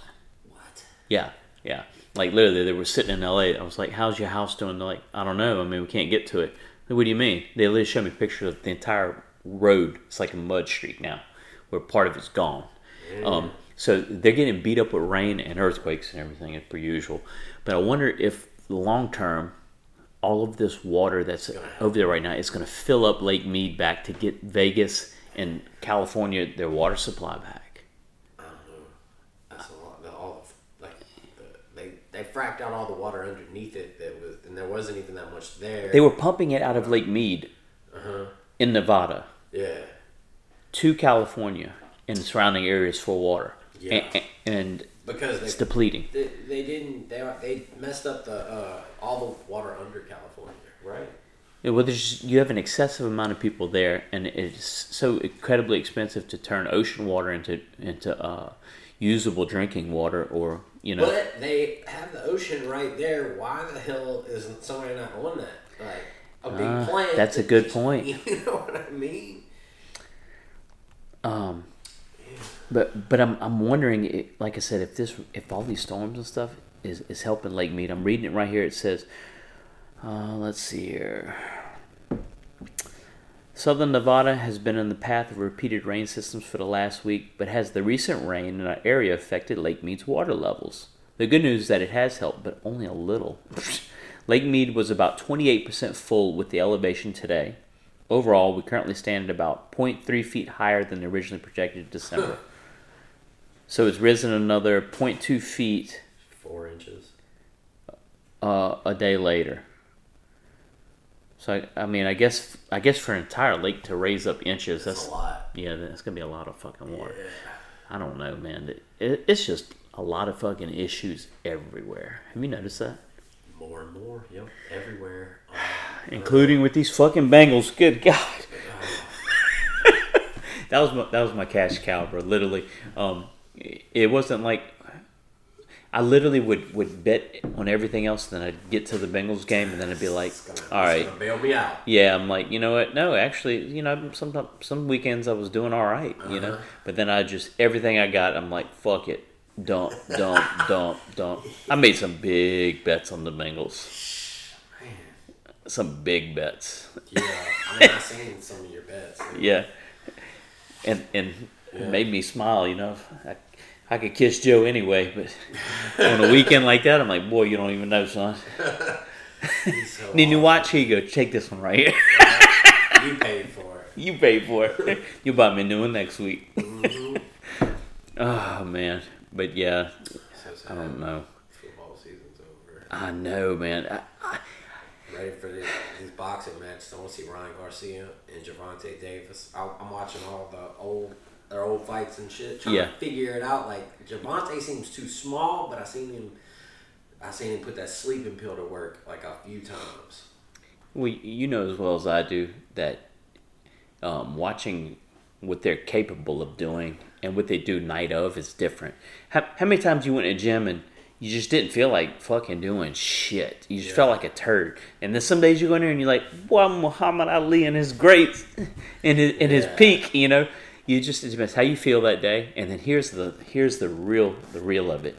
what? Yeah, yeah. Like literally, they were sitting in LA. I was like, "How's your house doing?" They're like, "I don't know. I mean, we can't get to it." Like, what do you mean? They literally showed me pictures of the entire road. It's like a mud streak now, where part of it's gone. Um, so they're getting beat up with rain and earthquakes and everything, as per usual. But I wonder if long term, all of this water that's over there right now is going to fill up Lake Mead back to get Vegas and California their water supply back. I don't know. That's a lot. The, all the, like the, they they fracked out all the water underneath it that was, and there wasn't even that much there. They were pumping it out of Lake Mead uh-huh. in Nevada yeah. to California and surrounding areas for water. Yeah. And, and Because they, it's depleting. they, they didn't they they messed up the uh, all the water under California, right? Yeah, Well, there's, you have an excessive amount of people there, and it's so incredibly expensive to turn ocean water into into uh, usable drinking water, or you know, But they have the ocean right there. Why the hell isn't somebody not on that? Like a big Ah, plant. that's a good just- point. [laughs] You know what I mean? Um, but but I'm I'm wondering, like I said, if this if all these storms and stuff is is helping Lake Mead. I'm reading it right here. It says, uh, let's see here. Southern Nevada has been in the path of repeated rain systems for the last week, but has the recent rain in our area affected Lake Mead's water levels? The good news is that it has helped, but only a little. [laughs] Lake Mead was about 28% full with the elevation today. Overall, we currently stand at about 0.3 feet higher than originally projected in December. So it's risen another 0.2 feet Four inches. uh, a day later. So I, I mean, I guess I guess for an entire lake to raise up inches, That's that's a lot. yeah, that's gonna be a lot of fucking water. Yeah. I don't know, man. It, it, it's just a lot of fucking issues everywhere. Have you noticed that? More and more. Yep. Everywhere. Um, [sighs] including with these fucking Bengals. Good God. [sighs] [laughs] that was my, that was my cash cow, bro. Literally, um, it wasn't like I literally would would bet on everything else. Then I'd get to the Bengals game, and then I'd be like, gonna, all right, bail me out. yeah. I'm like, you know what? No, actually, you know, some some weekends I was doing all right, you know. Uh-huh. But then I just everything I got, I'm like, fuck it. Dump, dump, [laughs] dump, dump. I made some big bets on the Bengals. Man. Some big bets. Yeah. I mean, I've seen some of your bets. [laughs] Yeah, and and Yeah. it made me smile. You know, I, I could kiss Joe anyway, but [laughs] on a weekend like that, I'm like, boy, you don't even know, son. So [laughs] Need new watch? Here you go. Take this one right here. You paid for it. [laughs] you pay for it. you buy me a new one next week. Mhm. Oh man, but yeah, So. I don't know. Football season's over. I know, man. I, I, Ready for this, these boxing matches. I want to see Ryan Garcia and Gervonta Davis. I, I'm watching all the old their old fights and shit. Trying Yeah. to figure it out. Like Gervonta seems too small, but I seen him. I seen him put that sleeping pill to work like a few times. well, you know as well as I do that um, watching what they're capable of doing and what they do night of is different. How, how many times you went to gym and you just didn't feel like fucking doing shit? You just Yeah. felt like a turd. And then some days you go in there and you're like, "Boy, Muhammad Ali in his great, in [laughs] his in his peak," you know. You just it depends how you feel that day. And then here's the here's the real the real of it.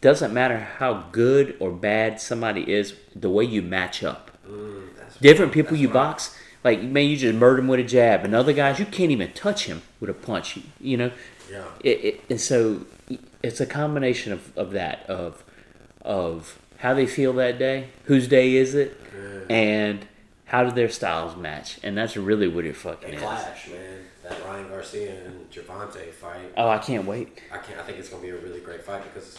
Doesn't matter how good or bad somebody is, the way you match up Mm, different people that's you right. box like man you just murder him with a jab and other guys you can't even touch him with a punch you, you know Yeah. it, it, and so it's a combination of, of that of of how they feel that day whose day is it Yeah. and how do their styles match and that's really what it fucking They is clash, man. That Ryan Garcia and Gervonta fight. oh i can't wait I can't. I think it's gonna be a really great fight because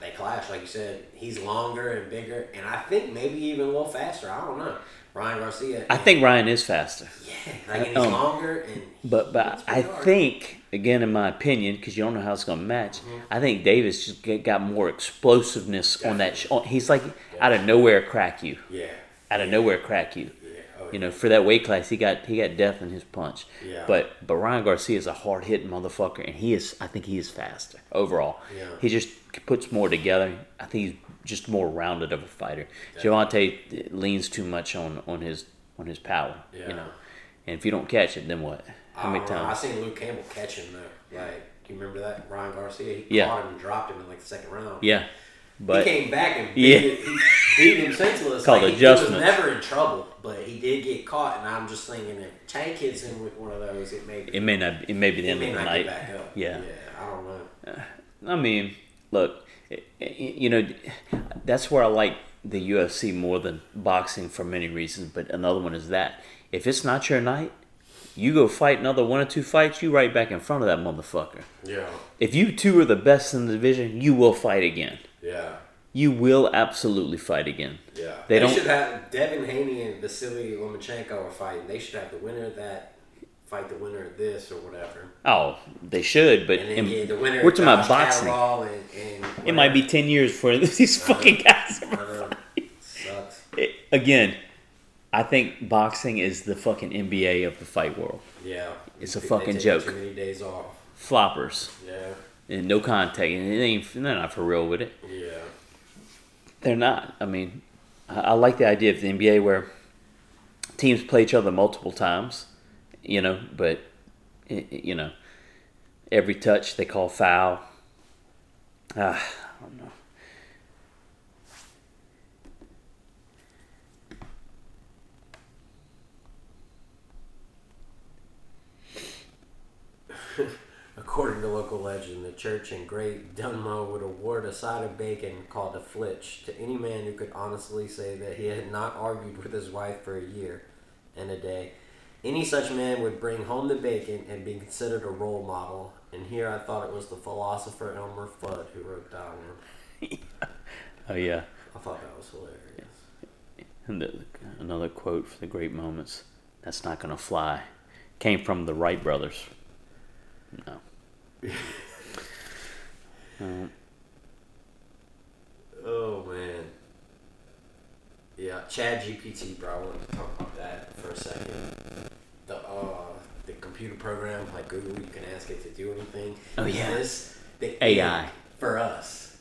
they clash. Like you said, he's longer and bigger, and I think maybe even a little faster. I don't know. Ryan Garcia. I think Ryan is faster. yeah, like he's Um, longer and But but I hard. think again, in my opinion, because you don't know how it's going to match, Mm-hmm. I think Davis just got more explosiveness on that. Sh- on- he's like out of nowhere crack you, yeah, out of nowhere crack you. Yeah, You know, for that weight class, he got he got death in his punch. Yeah. But but Ryan Garcia is a hard hitting motherfucker, and he is. I think he is faster overall. Yeah. He just puts more together. I think he's just more rounded of a fighter. Gervonta leans too much on on his on his power. Yeah. You know, and if you don't catch it, then what? How I many ah, don't know. I seen Luke Campbell catch him though. Like, you remember that Ryan Garcia? He Yeah. caught him and dropped him in like the second round. Yeah, but he came back and Yeah. beat, it, he beat him senseless. Called like, he, he was never in trouble, but he did get caught. And I'm just thinking if Tank hits him with one of those, it may be, it may not. It may be the end of the not night. get back up. Yeah. yeah, I don't know. Uh, I mean, look, eh, eh, i- i- you know, that's where I like the UFC more than boxing for many reasons. But another one is that if it's not your night, you go fight another one or two fights, you right back in front of that motherfucker. Yeah, If you two are the best in the division, you will fight again. yeah, You will absolutely fight again. yeah. They They, don't- should have Devin Haney and Vasily Lomachenko are fighting. They should have the winner of that fight the winner of this or whatever. Oh, they should, but And then get the winner. we're talking about boxing. And, and It might be ten years before [laughs] these fucking guys. I know. Sucks. It- again, I think boxing is the fucking NBA of the fight world. Yeah. It's a fucking joke. Too many days off. Floppers Yeah. and no contact, and it ain't, they're not for real with it. Yeah. They're not. I mean, I, like the idea of the NBA where teams play each other multiple times, you know, but you know, every touch they call foul. Ah, I don't know. According to local legend, the church in Great Dunmow would award a side of bacon called a flitch to any man who could honestly say that he had not argued with his wife for a year and a day. Any such man would bring home the bacon and be considered a role model. And here I thought it was the philosopher Elmer Fudd who wrote that one. [laughs] Oh yeah. I thought that was hilarious. And the, another quote for the great moments. That's not gonna fly. Came from the Wright brothers. No. Um, [laughs] Oh man. Yeah, ChatGPT, bro. I want to talk about that for a second. The uh, the computer program like Google, you can ask it to do anything. Oh, yeah. this the AI. for us?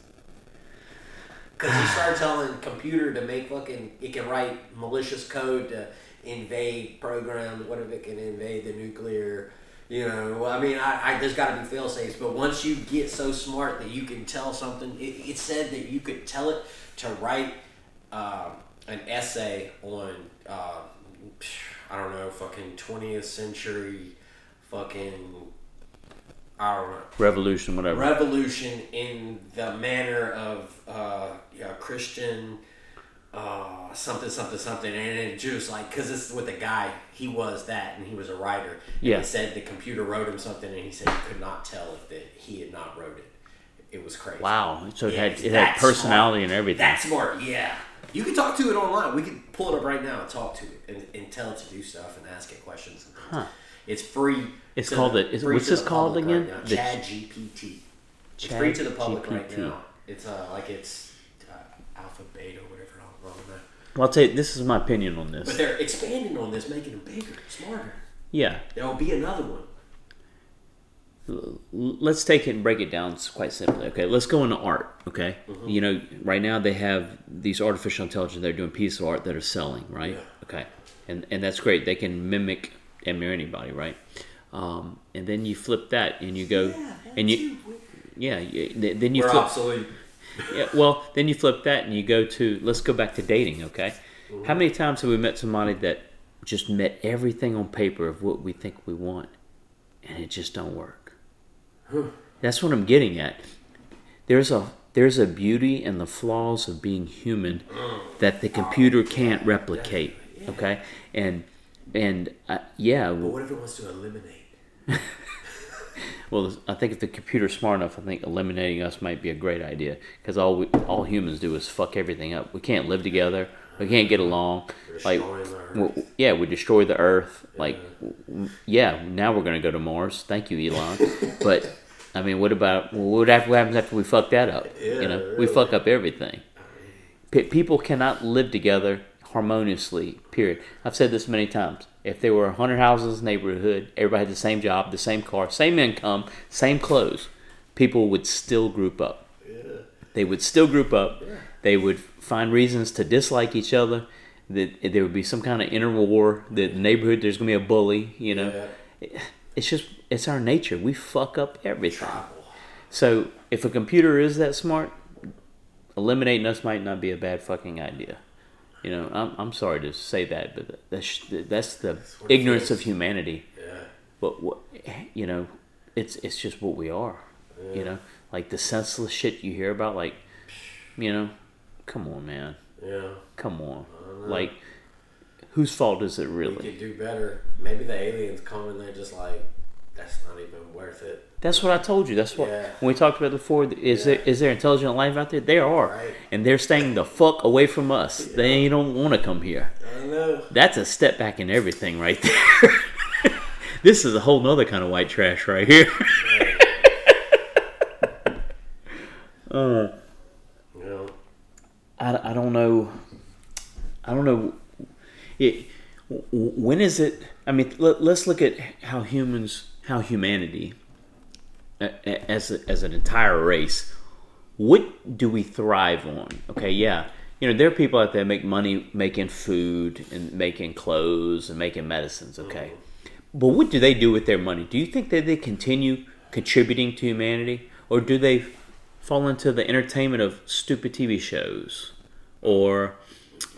Because you start telling computer to make fucking, it can write malicious code to invade programs. What if it can invade the nuclear? You know, I mean, I, I there's got to be fail safes, but once you get so smart that you can tell something, it, it said that you could tell it to write um, an essay on, uh, I don't know, fucking 20th century, fucking, I don't know, revolution, whatever. revolution in the manner of uh, yeah, Christian uh, something something something and it just like because it's with a guy he was that and he was a writer and Yeah. he said the computer wrote him something and he said he could not tell if that he had not wrote it it was crazy Wow. So it Yeah, had it had personality smart. and everything. that's smart yeah you can talk to it online we can pull it up right now and talk to it and, and tell it to do stuff and ask it questions and things. it's free It's called the- free what's this called again? right. The- ChatGPT it's free to the public right now. It's uh, like it's uh, alpha, beta, whatever. Know. Well, I'll tell you, this is my opinion on this. But they're expanding on this, making them bigger, smarter. Yeah. There'll be another one. L- let's take it and break it down quite simply. Okay, let's go into art. Okay, Mm-hmm. you know, right now they have these artificial intelligence. They're doing pieces of art that are selling, right? Yeah. Okay, and and that's great. They can mimic and near anybody, right? Um, and then you flip that and you go, and you, yeah, you, then you We're flip. obsolete. Yeah, well, then you flip that and you go to let's go back to dating. Okay, how many times have we met somebody that just met everything on paper of what we think we want, and it just don't work? That's what I'm getting at. There's a there's a beauty in the flaws of being human that the computer can't replicate. Okay, and and uh, yeah, But what if it wants to eliminate? [laughs] Well, I think if the computer's smart enough, I think eliminating us might be a great idea because all we, all humans do is fuck everything up. We can't live together. We can't get along. Like, the earth. w- yeah, we destroy the Earth. Like, yeah, now we're gonna go to Mars. Thank you, Elon. [laughs] but I mean, what about what happens after we fuck that up? you Yeah, know, we fuck up everything. Pe- people cannot live together harmoniously. Period. I've said this many times. If there were hundred houses in the neighborhood, everybody had the same job, the same car, same income, same clothes, people would still group up. They would still group up. They would find reasons to dislike each other. That there would be some kind of inner war. That the neighborhood there's gonna be a bully. You know, it's just it's our nature. We fuck up everything. So if a computer is that smart, eliminating us might not be a bad fucking idea. You know, I'm, I'm sorry to say that, but that's that's the what it ignorance of humanity. Yeah. But what you know, it's it's just what we are. Yeah. You know, like the senseless shit you hear about, like you know, come on, man, Yeah. come on, like whose fault is it We really? could do better. Maybe the aliens come and they're just like, that's not even worth it. That's what I told you. That's what Yeah. when we talked about before. Is there is there intelligent life out there? There are, Right. and they're staying the fuck away from us. They don't want to come here. I know. That's a step back in everything, right there. [laughs] this is a whole nother kind of white trash right here. [laughs] uh, I, I don't know. I don't know. It, when is it? I mean, let, let's look at how humans, how humanity, as as an entire race, what do we thrive on? Okay, yeah, you know there are people out there make money making food and making clothes and making medicines. Okay, but what do they do with their money? Do you think that they continue contributing to humanity, or do they fall into the entertainment of stupid TV shows, or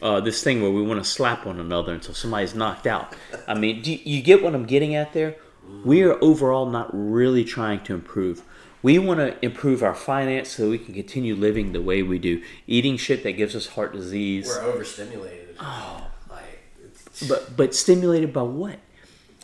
uh, this thing where we want to slap one another until somebody's knocked out? I mean, do you, you get what I'm getting at there? We are overall not really trying to improve. We want to improve our finance so we can continue living the way we do, eating shit that gives us heart disease. we're overstimulated. Oh. Like, But but stimulated by what?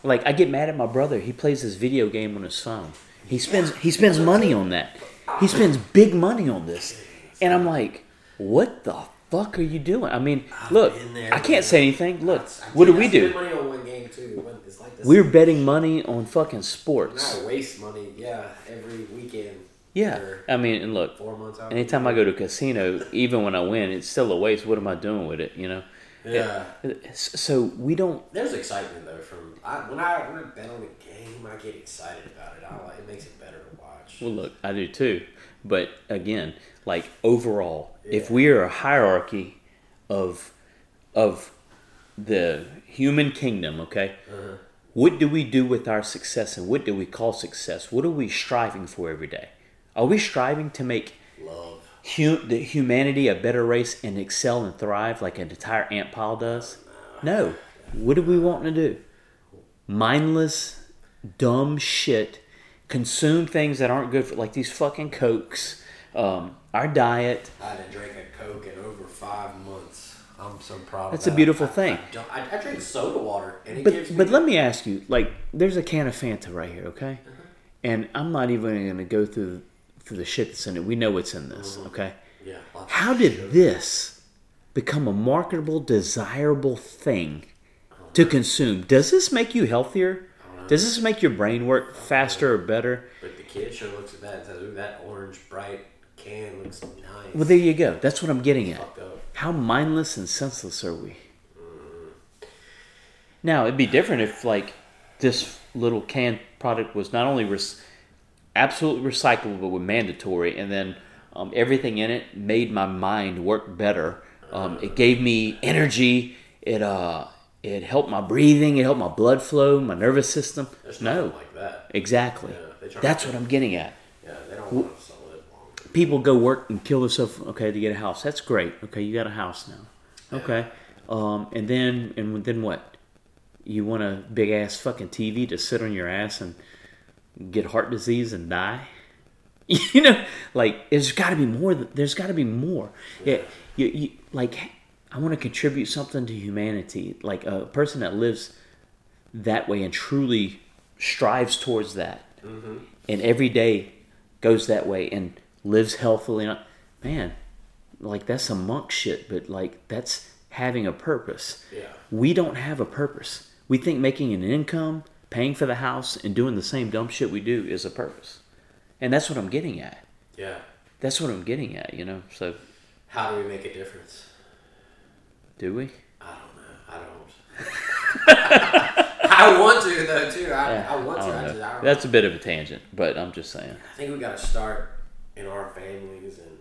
Like I get mad at my brother. He plays this video game on his phone. He spends he spends money on that. He spends big money on this, and I'm like, what the fuck are you doing? I mean, look, there, I can't say anything. Look, I what do we do? money on one game too. It's like. We're betting money on fucking sports. I waste money, yeah, every weekend. Yeah, I mean, and look, four months out. anytime I go to a casino, even when I win, it's still a waste. What am I doing with it? You know. yeah. So we don't There's excitement though from I, when I when I bet on a game, I get excited about it. I like it makes it better to watch. Well, look, I do too. But again, like overall, if we are a hierarchy of of the human kingdom, okay, Uh-huh. what do we do with our success, and what do we call success? What are we striving for every day? Are we striving to make Love. hu- the humanity a better race and excel and thrive like an entire ant pile does? No. What do we want to do? Mindless, dumb shit. Consume things that aren't good for, like these fucking cokes. Um, our diet. I hadn't drank a Coke in over five months. I'm so proud. That's a that. beautiful I- thing. I, I, I drink soda water, and it gives But me. but let me ask you, like, there's a can of Fanta right here, okay? Mm-hmm. And I'm not even gonna go through through the shit that's in it. We know what's in this, mm-hmm. okay? yeah. How sugar. did this become a marketable, desirable thing uh-huh. to consume? Does this make you healthier? Does this make your brain work faster or better? But the kid sure looks at that and says, "Ooh, that orange bright can looks nice." Well, there you go. That's what I'm getting at. How mindless and senseless are we? Now, it'd be different if, like, this little can product was not only rec- absolutely recyclable, but was mandatory, and then um, everything in it made my mind work better. Um, it gave me energy. It uh, it helped my breathing. It helped my blood flow, my nervous system. There's No, like that. exactly. Yeah, That's what I'm getting at. Yeah, they don't want to sell it long. people go work and kill themselves okay to get a house that's great okay you got a house now okay um, and then and then what you want a big ass fucking tv to sit on your ass and get heart disease and die [laughs] you know like there's got to be more there's got to be more yeah you, you like i want to contribute something to humanity like a person that lives that way and truly strives towards that mm-hmm. and every day goes that way and lives healthily, and man, like that's some monk shit. But like that's having a purpose. Yeah. We don't have a purpose. We think making an income, paying for the house, and doing the same dumb shit we do is a purpose, and that's what I'm getting at. Yeah. That's what I'm getting at. You know. So How do we make a difference? Do we? I don't know. I don't. [laughs] I want to though too. I, Yeah, I want to. don't I, just, I, That's a bit of a tangent, but I'm just saying. I think we got to start in our families and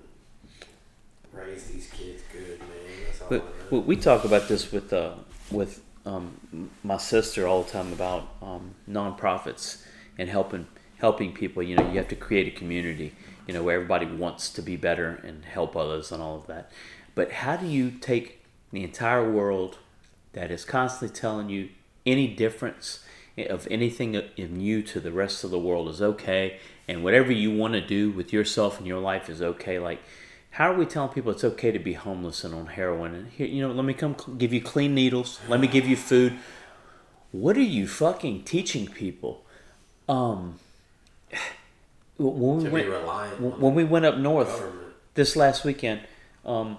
raise these kids good, man. That's all But we we talk about this with uh, with um, my sister all the time about um, nonprofits and helping helping people. You know, you have to create a community. You know, where everybody wants to be better and help others and all of that. But how do you take the entire world that is constantly telling you any difference of anything in you to the rest of the world is okay, and whatever you want to do with yourself and your life is okay? Like, how are we telling people it's okay to be homeless and on heroin? And here, you know, let me come give you clean needles. Let me give you food. What are you fucking teaching people? Um, [sighs] when we to went, be reliant when on when we went up north government. this last weekend um,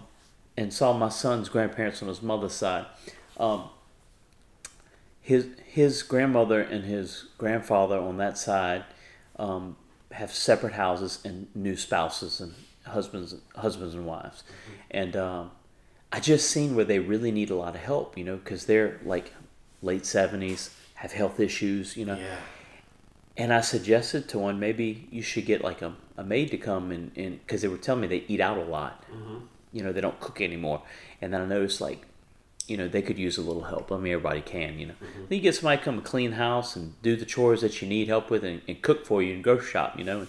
and saw my son's grandparents on his mother's side, um, his his grandmother and his grandfather on that side um, have separate houses and new spouses and husbands husbands and wives, and um, I just seen where they really need a lot of help, you know, because they're like late seventies, have health issues, you know. Yeah. And I suggested to one maybe you should get like a, a maid to come and because they were telling me they eat out a lot. You know, they don't cook anymore. And then I noticed like, you know, they could use a little help. I mean, everybody can, you know. Then you get somebody to come and clean house and do the chores that you need help with and, and cook for you and grocery shop, you know. And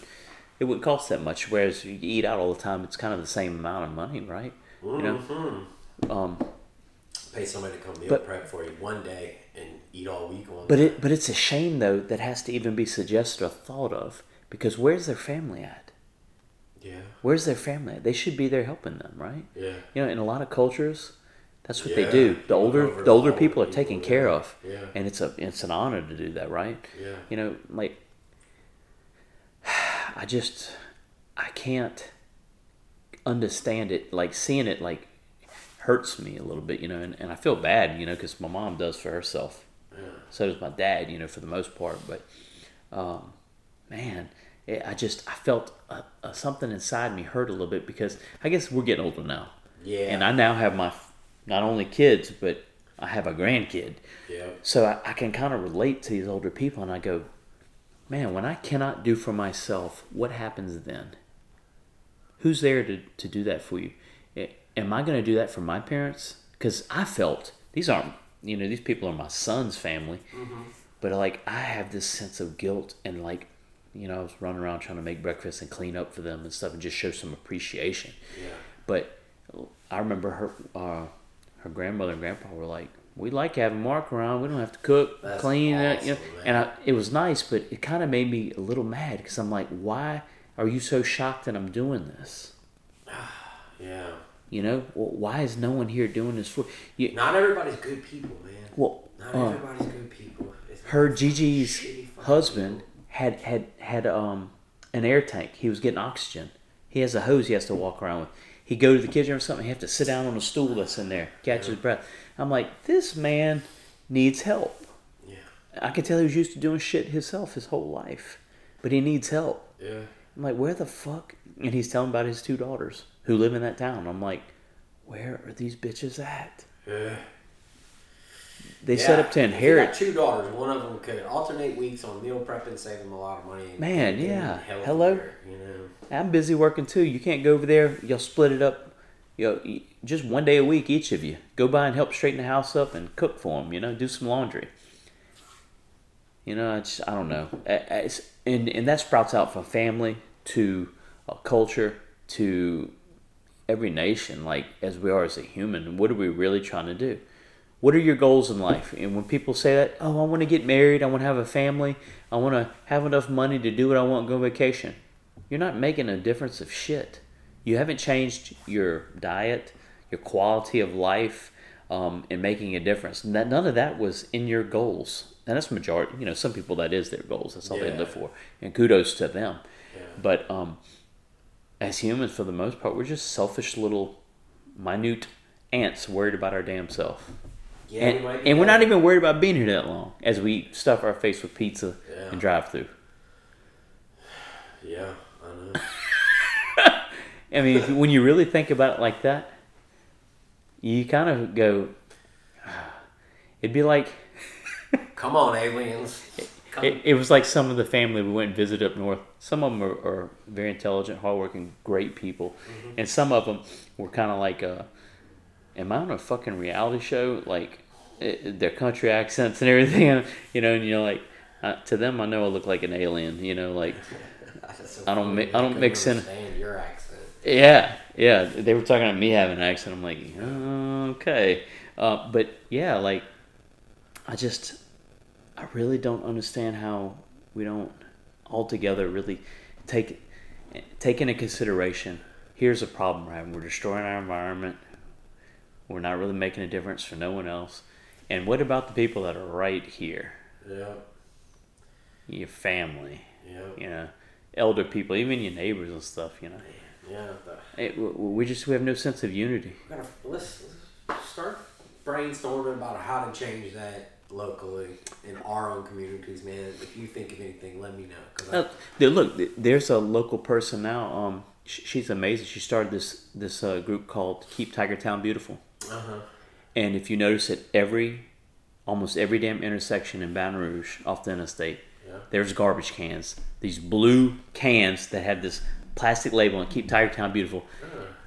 it wouldn't cost that much. Whereas you eat out all the time, it's kind of the same amount of money, right? You know. Mm-hmm. Um, Pay somebody to come meal But- prep for you one day and eat all week on. But it but it's a shame though that has to even be suggested or thought of because where's their family at? Yeah. Where's their family? They should be there helping them, right? Yeah. You know, in a lot of cultures, that's what Yeah, they do. The older over the older people are people, taken care of. Yeah. And it's a it's an honor to do that, right? Yeah. You know, like [sighs] I just I can't understand it. Like seeing it like hurts me a little bit, you know, and, and I feel bad, you know, because my mom does for herself. Yeah. So does my dad, you know, for the most part. But um, man, it, I just I felt uh uh something inside me hurt a little bit because I guess we're getting older now, Yeah. and I now have my not only kids but I have a grandkid. Yeah. So I, I can kind of relate to these older people, and I go, man, when I cannot do for myself, what happens then? Who's there to, to do that for you? Am I going to do that for my parents? Because I felt these aren't, you know, these people are my son's family, but like I have this sense of guilt and like, you know, I was running around trying to make breakfast and clean up for them and stuff and just show some appreciation. Yeah. But I remember her uh, her grandmother and grandpa were like, "We like having Mark around. We don't have to cook, That's clean, uh, you know." And I, it was nice, but it kind of made me a little mad because I'm like, "Why are you so shocked that I'm doing this?" [sighs] Yeah. You know, well, why is no one here doing this for you? Not everybody's good people, man. Well, Not uh, everybody's good people. It's her Gigi's husband people. Had had had um an air tank. He was getting oxygen. He has a hose he has to walk around with. He go to the kitchen or something. He have to sit down on a stool that's in there, catch his breath. I'm like, this man needs help. Yeah. I can tell he was used to doing shit himself his whole life, but he needs help. Yeah. I'm like, where the fuck? And he's telling about his two daughters who live in that town. I'm like, where are these bitches at? Yeah. They set up to inherit. got two daughters. One of them could alternate weeks on meal prep and save them a lot of money. Man, yeah. Hello? You know. I'm busy working too. You can't go over there. You'll split it up. You know, just one day a week, each of you. Go by and help straighten the house up and cook for them. You know, do some laundry. You know, it's I don't know. I- I- It's, and and that sprouts out from family to a culture to every nation. Like as we are as a human, what are we really trying to do? What are your goals in life? And when people say that, oh, I want to get married, I want to have a family, I want to have enough money to do what I want, go on vacation. You're not making a difference of shit. You haven't changed your diet, your quality of life, um, and making a difference. None of that was in your goals. and that's majority. You know, some people that is their goals. That's all they live for, and kudos to them. Yeah. But um, as humans, for the most part, we're just selfish little, minute ants worried about our damn self. Yeah, we and might and we're not even worried about being here that long as we stuff our face with pizza Yeah. and drive through. Yeah, I know. [laughs] I mean, if, when you really think about it like that, you kind of go, [sighs] it'd be like, [laughs] Come on, aliens. Come. it, it was like some of the family we went and visited up north. Some of them are, are very intelligent, hardworking, great people. And some of them were kind of like, uh, am I on a fucking reality show? Like, eh, their country accents and everything, [laughs] you know, and you're like, uh, to them, I know I look like an alien, you know, like, [laughs] so I don't mi- I don't mix in- understand your accent. Yeah, yeah. They were talking about me having an accent. I'm like, "Oh, okay, uh, but yeah, like I just, I really don't understand how we don't altogether really take take into consideration. Here's a problem we're having: we're destroying our environment. We're not really making a difference for no one else. And what about the people that are right here? Yeah, Your family, yeah, you know, elder people, even your neighbors and stuff. You know, yeah. The, Hey, we- just we have no sense of unity. gotta let's, let's start brainstorming about how to change that locally in our own communities, man. If you think of anything, let me know. Cause Uh, there- look, there's a local person now. Um, she's amazing. She started this this uh, group called Keep Tiger Town Beautiful. Uh-huh. And if you notice at every, almost every damn intersection in Baton Rouge off the interstate, Yeah. there's garbage cans. These blue cans that have this plastic label and Keep Tiger Town Beautiful.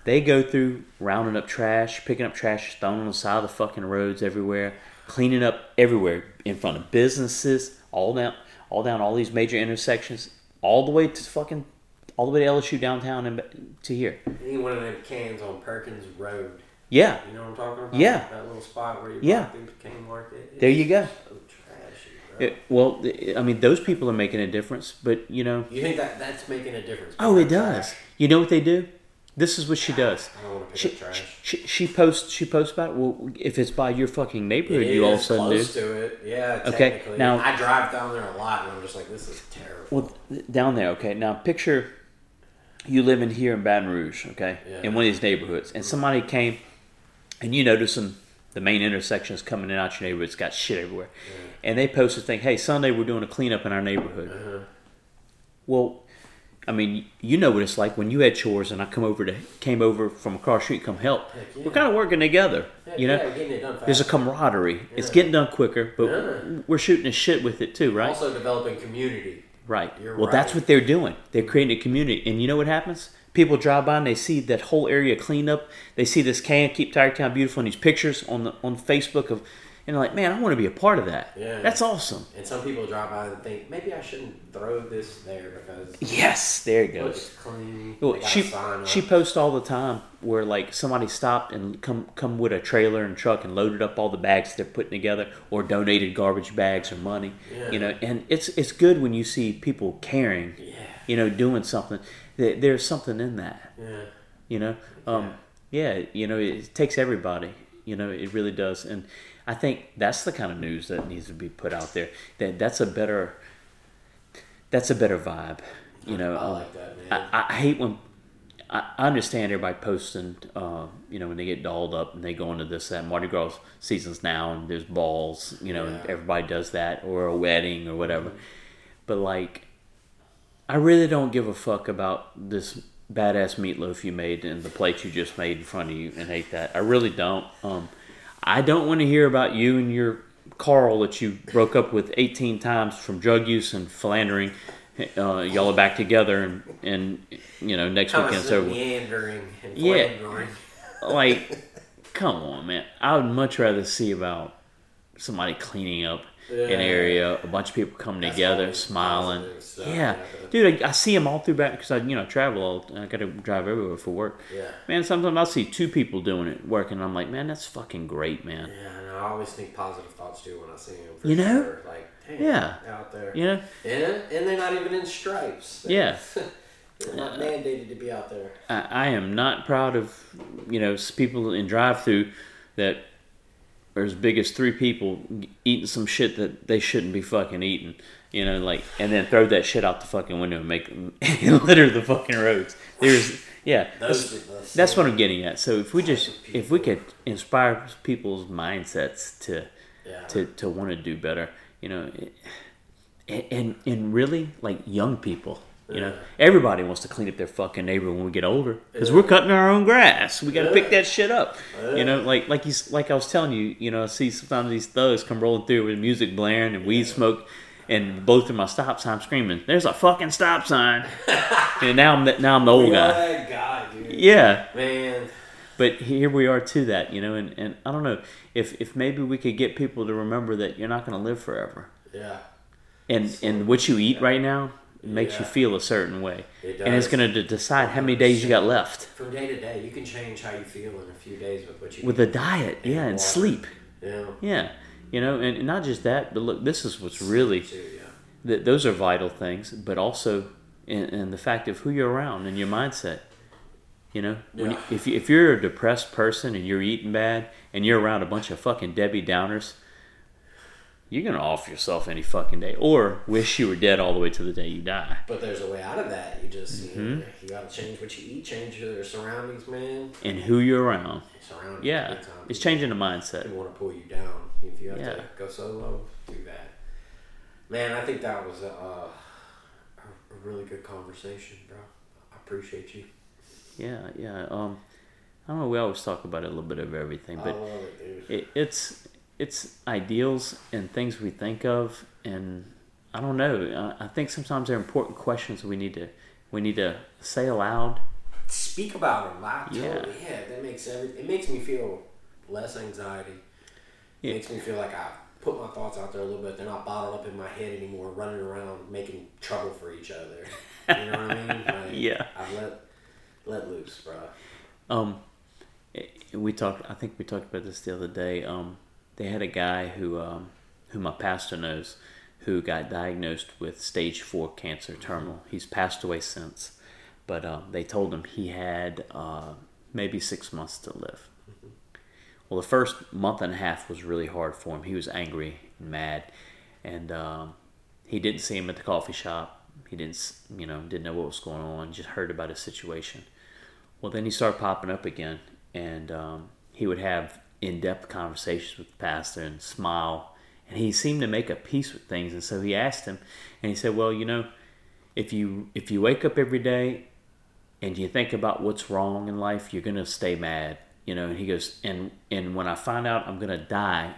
They go through rounding up trash, picking up trash, throwing on the side of the fucking roads everywhere, cleaning up everywhere in front of businesses, all down, all down all these major intersections, all the way to fucking, all the way to LSU downtown and to here. Any one of them cans on Perkins Road. Yeah, You know what I'm talking about? Yeah. That little spot where you Yeah. walk through the cane market. there you go. So trashy, bro. It- well, I mean, those people are making a difference, but you know, You think that that's making a difference? oh, it does. trash? You know what they do? This is what she ah, does. I don't want to pick She, up trash. she, she posts she posts about well if it's by your fucking neighborhood It you all of a sudden do close to it. Yeah. Okay, technically. now- I drive down there a lot, and I'm just like, this is terrible. Well, down there, okay. Now picture you living here in Baton Rouge, okay, Yeah. in one of these neighborhoods, and mm-hmm. somebody came, and you noticing the main intersections coming in out your neighborhood, it's got shit everywhere, and they post a thing, hey, Sunday we're doing a cleanup in our neighborhood. Uh-huh. Well, I mean, you know what it's like when you had chores, and I come over to came over from across the street, come help. Yeah. We're kind of working together, you know. yeah, getting it done. There's a camaraderie. It's getting done quicker, but we're shooting a shit with it too, right? Also developing community. Right. You're well, that's what they're doing. They're creating a community, and you know what happens? People drive by and they see that whole area cleaned up. They see this can keep Tiger Town beautiful and these pictures on the on Facebook of, and they're like, man, I want to be a part of that. Yeah. That's awesome. And some people drive by and think maybe I shouldn't throw this there because Yes, there it goes. it's clean. Well, They got a she she posts all the time where like somebody stopped and come come with a trailer and truck and loaded up all the bags they're putting together or donated garbage bags or money. Yeah. You know, and it's it's good when you see people caring. Yeah. You know, doing something. There- There's something in that. Yeah. You know, um, yeah. You know, it takes everybody. You know, it really does, and I think that's the kind of news that needs to be put out there. That that's a better, that's a better vibe. You know, I um, like that, man. I, I hate when I, I understand everybody posting. Uh, you know, when they get dolled up and they go into this that Mardi Gras seasons now, and there's balls. You know, and Yeah. everybody does that, or a wedding or whatever. But like, I really don't give a fuck about this badass meatloaf you made and the plate you just made in front of you and ate that. I really don't. Um, I don't want to hear about you and your Carl that you broke up with 18 times from drug use and philandering. Uh, y'all are back together and, and you know, next weekend it's Constant over. meandering and Yeah. philandering. Like, come on, man. I would much rather see about somebody cleaning up an area, a bunch of people coming That's together, smiling. Yeah, yeah, dude, I, I see them all through back because I, you know, travel. All, I got to drive everywhere for work. Yeah. Man, sometimes I'll see two people doing it, working. And I'm like, man, that's fucking great, man. Yeah, and I always think positive thoughts too when I see them. For You know? sure. like damn, Yeah. out there. You know? and and they're not even in stripes. [laughs] Yeah. they're not uh, mandated to be out there. I, I am not proud of, you know, people in drive-through that are as big as three people eating some shit that they shouldn't be fucking eating. You know, like, and then throw that shit out the fucking window and make [laughs] and litter the fucking roads. There's, yeah, that's, that's what I'm getting at. So if we just, if we could inspire people's mindsets to, Yeah. to, to want to do better, you know, and, and really like young people. You know, everybody wants to clean up their fucking neighborhood when we get older because we're cutting our own grass. We got to pick that shit up. You know, like like he's like I was telling you. You know, I see sometimes these thugs come rolling through with music blaring and weed smoke, and both of my stop signs screaming, "There's a fucking stop sign!" [laughs] and now I'm the, now I'm the old guy. that guy, dude. Yeah, Man, but here we are to that. You know, and, and I don't know if if maybe we could get people to remember that you're not going to live forever, yeah. and and what you eat right now makes you feel a certain way, It and it's going to decide how many days you got left From day to day, you can change how you feel in a few days with what you with the diet, yeah, and water. sleep, Yeah. yeah, you know, and, and not just that, but look, this is what's really Too, yeah. th- those are vital things, but also in, in the fact of who you're around and your mindset. You know, when you, if you, if you're a depressed person and you're eating bad and you're around a bunch of fucking Debbie Downers, you're gonna off yourself any fucking day, or wish you were dead all the way to the day you die. But there's a way out of that. You just you, Mm-hmm. you gotta change what you eat, change your surroundings, man. And who you're around, Surroundings. yeah, it's changing the mindset. People want to pull you down. If you have Yeah. to go solo, do that. Man, I think that was a, uh, a, a really good conversation, bro. I appreciate you. Yeah, yeah. Um, I don't know. We always talk about a little bit of everything, I but love it, dude. it, it's it's ideals and things we think of, and I don't know. I, I think sometimes they're important questions we need to we need to say aloud. Speak about them. I Yeah. totally, yeah. That makes every. It makes me feel less anxiety. Yeah. It makes me feel like I put my thoughts out there a little bit. They're not bottled up in my head anymore, running around making trouble for each other. You know what I mean? [laughs] Like, Yeah. I let let loose, bro. Um, eh, we talked. I think we talked about this the other day. Um, they had a guy who um, who my pastor knows, who got diagnosed with stage four cancer, terminal. He's passed away since, but um, they told him he had uh, maybe six months to live. Well, the first month and a half was really hard for him. He was angry and mad, and um, he didn't see him at the coffee shop. He didn't, you know, didn't know what was going on. Just heard about his situation. Well, then he started popping up again, and um, he would have in-depth conversations with the pastor and smile, and he seemed to make a peace with things. And so he asked him, and he said, "Well, you know, if you if you wake up every day and you think about what's wrong in life, you're gonna stay mad, you know." And he goes, "And and when I find out I'm gonna die,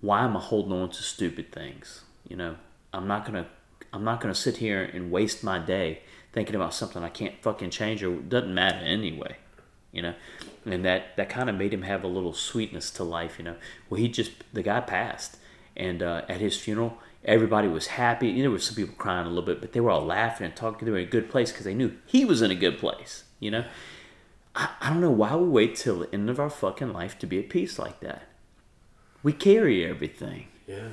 why am I holding on to stupid things? You know, I'm not gonna I'm not gonna sit here and waste my day thinking about something I can't fucking change or doesn't matter anyway. You know, and that that kind of made him have a little sweetness to life. You know, well he just the guy passed, and uh, at his funeral. Everybody was happy. You know, there were some people crying a little bit, but they were all laughing and talking. They were in a good place because they knew he was in a good place. You know, I, I don't know why we wait till the end of our fucking life to be at peace like that. We carry everything. Yeah.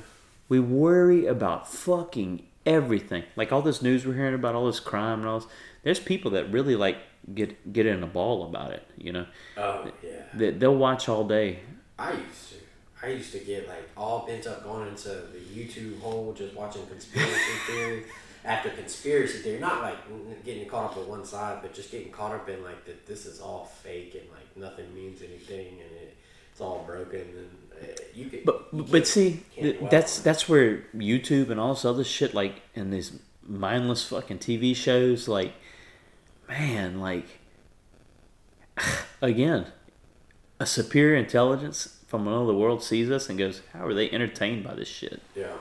We worry about fucking everything. Like all this news we're hearing about all this crime and all this. There's people that really like get get in a ball about it. You know, Oh yeah. they, they'll watch all day. I used to. I used to get like all bent up going into the YouTube hole, just watching conspiracy [laughs] theory after conspiracy theory. Not like getting caught up on one side, but just getting caught up in like that this is all fake and like nothing means anything and it, it's all broken and uh, you could. But you but see, can't th- dwell that's that's where YouTube and all this other shit like and these mindless fucking TV shows like, man, like again, a superior intelligence from another world sees us and goes, how are they entertained by this shit? yeah.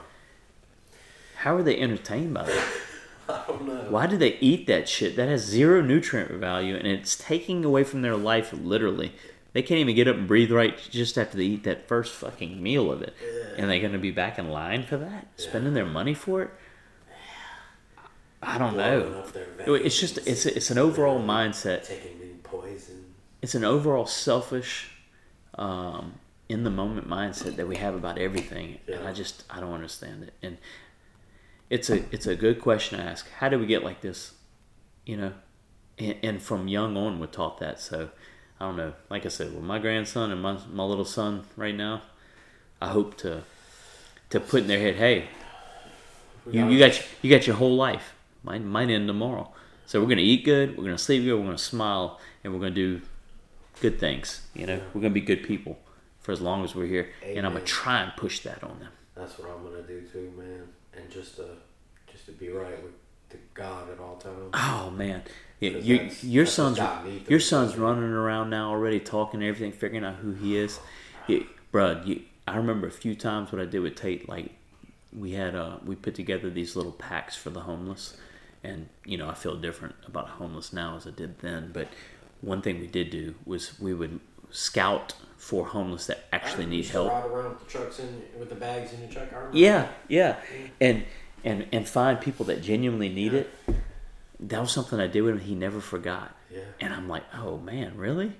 How are they entertained by that? [laughs] I don't know. Why do they eat that shit? That has zero nutrient value and it's taking away from their life literally. They can't even get up and breathe right just after they eat that first fucking meal of it. Yeah. And they're going to be back in line for that? Spending their money for it? I don't know. It's just it's it's an overall mindset. taking in poison. It's an overall selfish um, in the moment mindset that we have about everything. And I just I don't understand it. And it's a it's a good question to ask. How do we get like this? You know, and, and from young on we're taught that. So I don't know. Like I said, with my grandson and my my little son right now, I hope to to put in their head, hey, you, you got your, you got your whole life. Mine might end tomorrow. So we're gonna eat good. We're gonna sleep good. We're gonna smile, and we're gonna do good things. You know, we're gonna be good people for as long as we're here. And I'm gonna try and push that on them. That's what I'm gonna do too, man. And just to just to be right with the God at all times. Oh man, yeah, your that's- your that's son's what's got me through your son's running around now already, talking and everything, figuring out who he is. Yeah, bruh, you, I remember a few times what I did with Tate. Like we had uh we put together these little packs for the homeless, and you know I feel different about homeless now as I did then. But one thing we did do was we would scout for homeless that actually need help. Ride around with the trucks in with the bags in your truck. Yeah, yeah, and and and find people that genuinely need it. That was something I did with him. He never forgot. Yeah. And I'm like, oh man, really?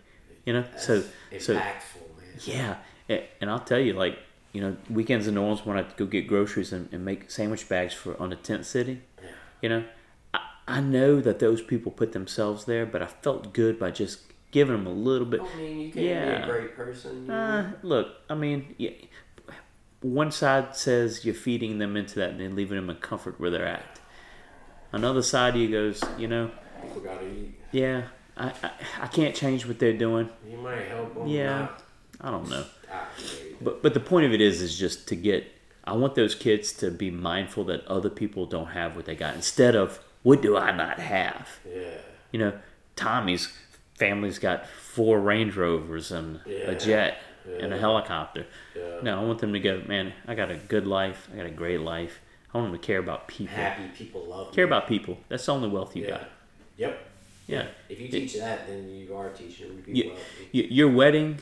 You know, so That's so impactful, man. yeah, A- and I'll tell you, like you know, weekends in New Orleans when I go get groceries and, and make sandwich bags for on the tent city. Yeah. You know, I, know that those people put themselves there, but I felt good by just giving them a little bit. I mean, you can't Yeah. be a great person. Uh, look, I mean, yeah, one side says you're feeding them into that and then leaving them in comfort where they're at. Another side of you goes, you know, People gotta eat. yeah, I, I, I can't change what they're doing. You might help them. Yeah, I don't know. But but the point of it is, is just to get. I want those kids to be mindful that other people don't have what they got. Instead of what do I not have? yeah. You know, Tommy's family's got four Range Rovers and Yeah. a jet and a helicopter. Yeah. No, I want them to go, man, I got a good life. I got a great life. I want them to care about people. Happy people love Care me. about people. That's the only wealth you Yeah. got. Yep. Yeah. If you teach that, then you are teaching people You, you, your wedding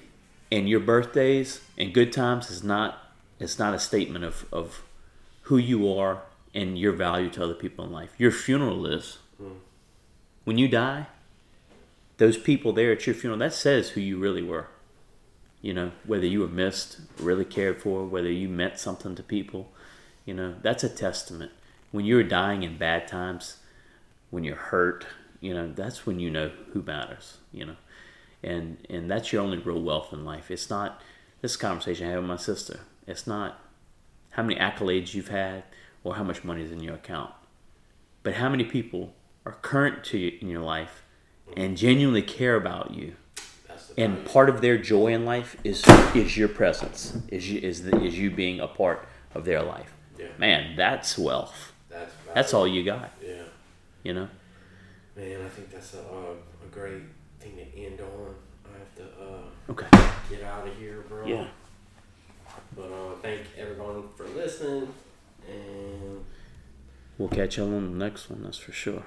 and your birthdays and good times is not it's not a statement of, of who you are and your value to other people in life. Your funeral is. Hmm. When you die, those people there at your funeral, that says who you really were. You know, whether you were missed, really cared for, whether you meant something to people, you know, that's a testament. When you're dying in bad times, when you're hurt, you know, that's when you know who matters, you know. And and that's your only real wealth in life. It's not this conversation I had with my sister. It's not how many accolades you've had or how much money is in your account. But how many people are current to you in your life and genuinely care about you and part of their joy in life is is your presence is you, is the, is you being a part of their life Yeah. man that's wealth That's that's all you got Yeah. you know Man, I think that's a, uh, a great thing to end on. I have to uh, okay get out of here, bro. yeah But uh, thank everyone for listening, and we'll catch y'all on the next one that's for sure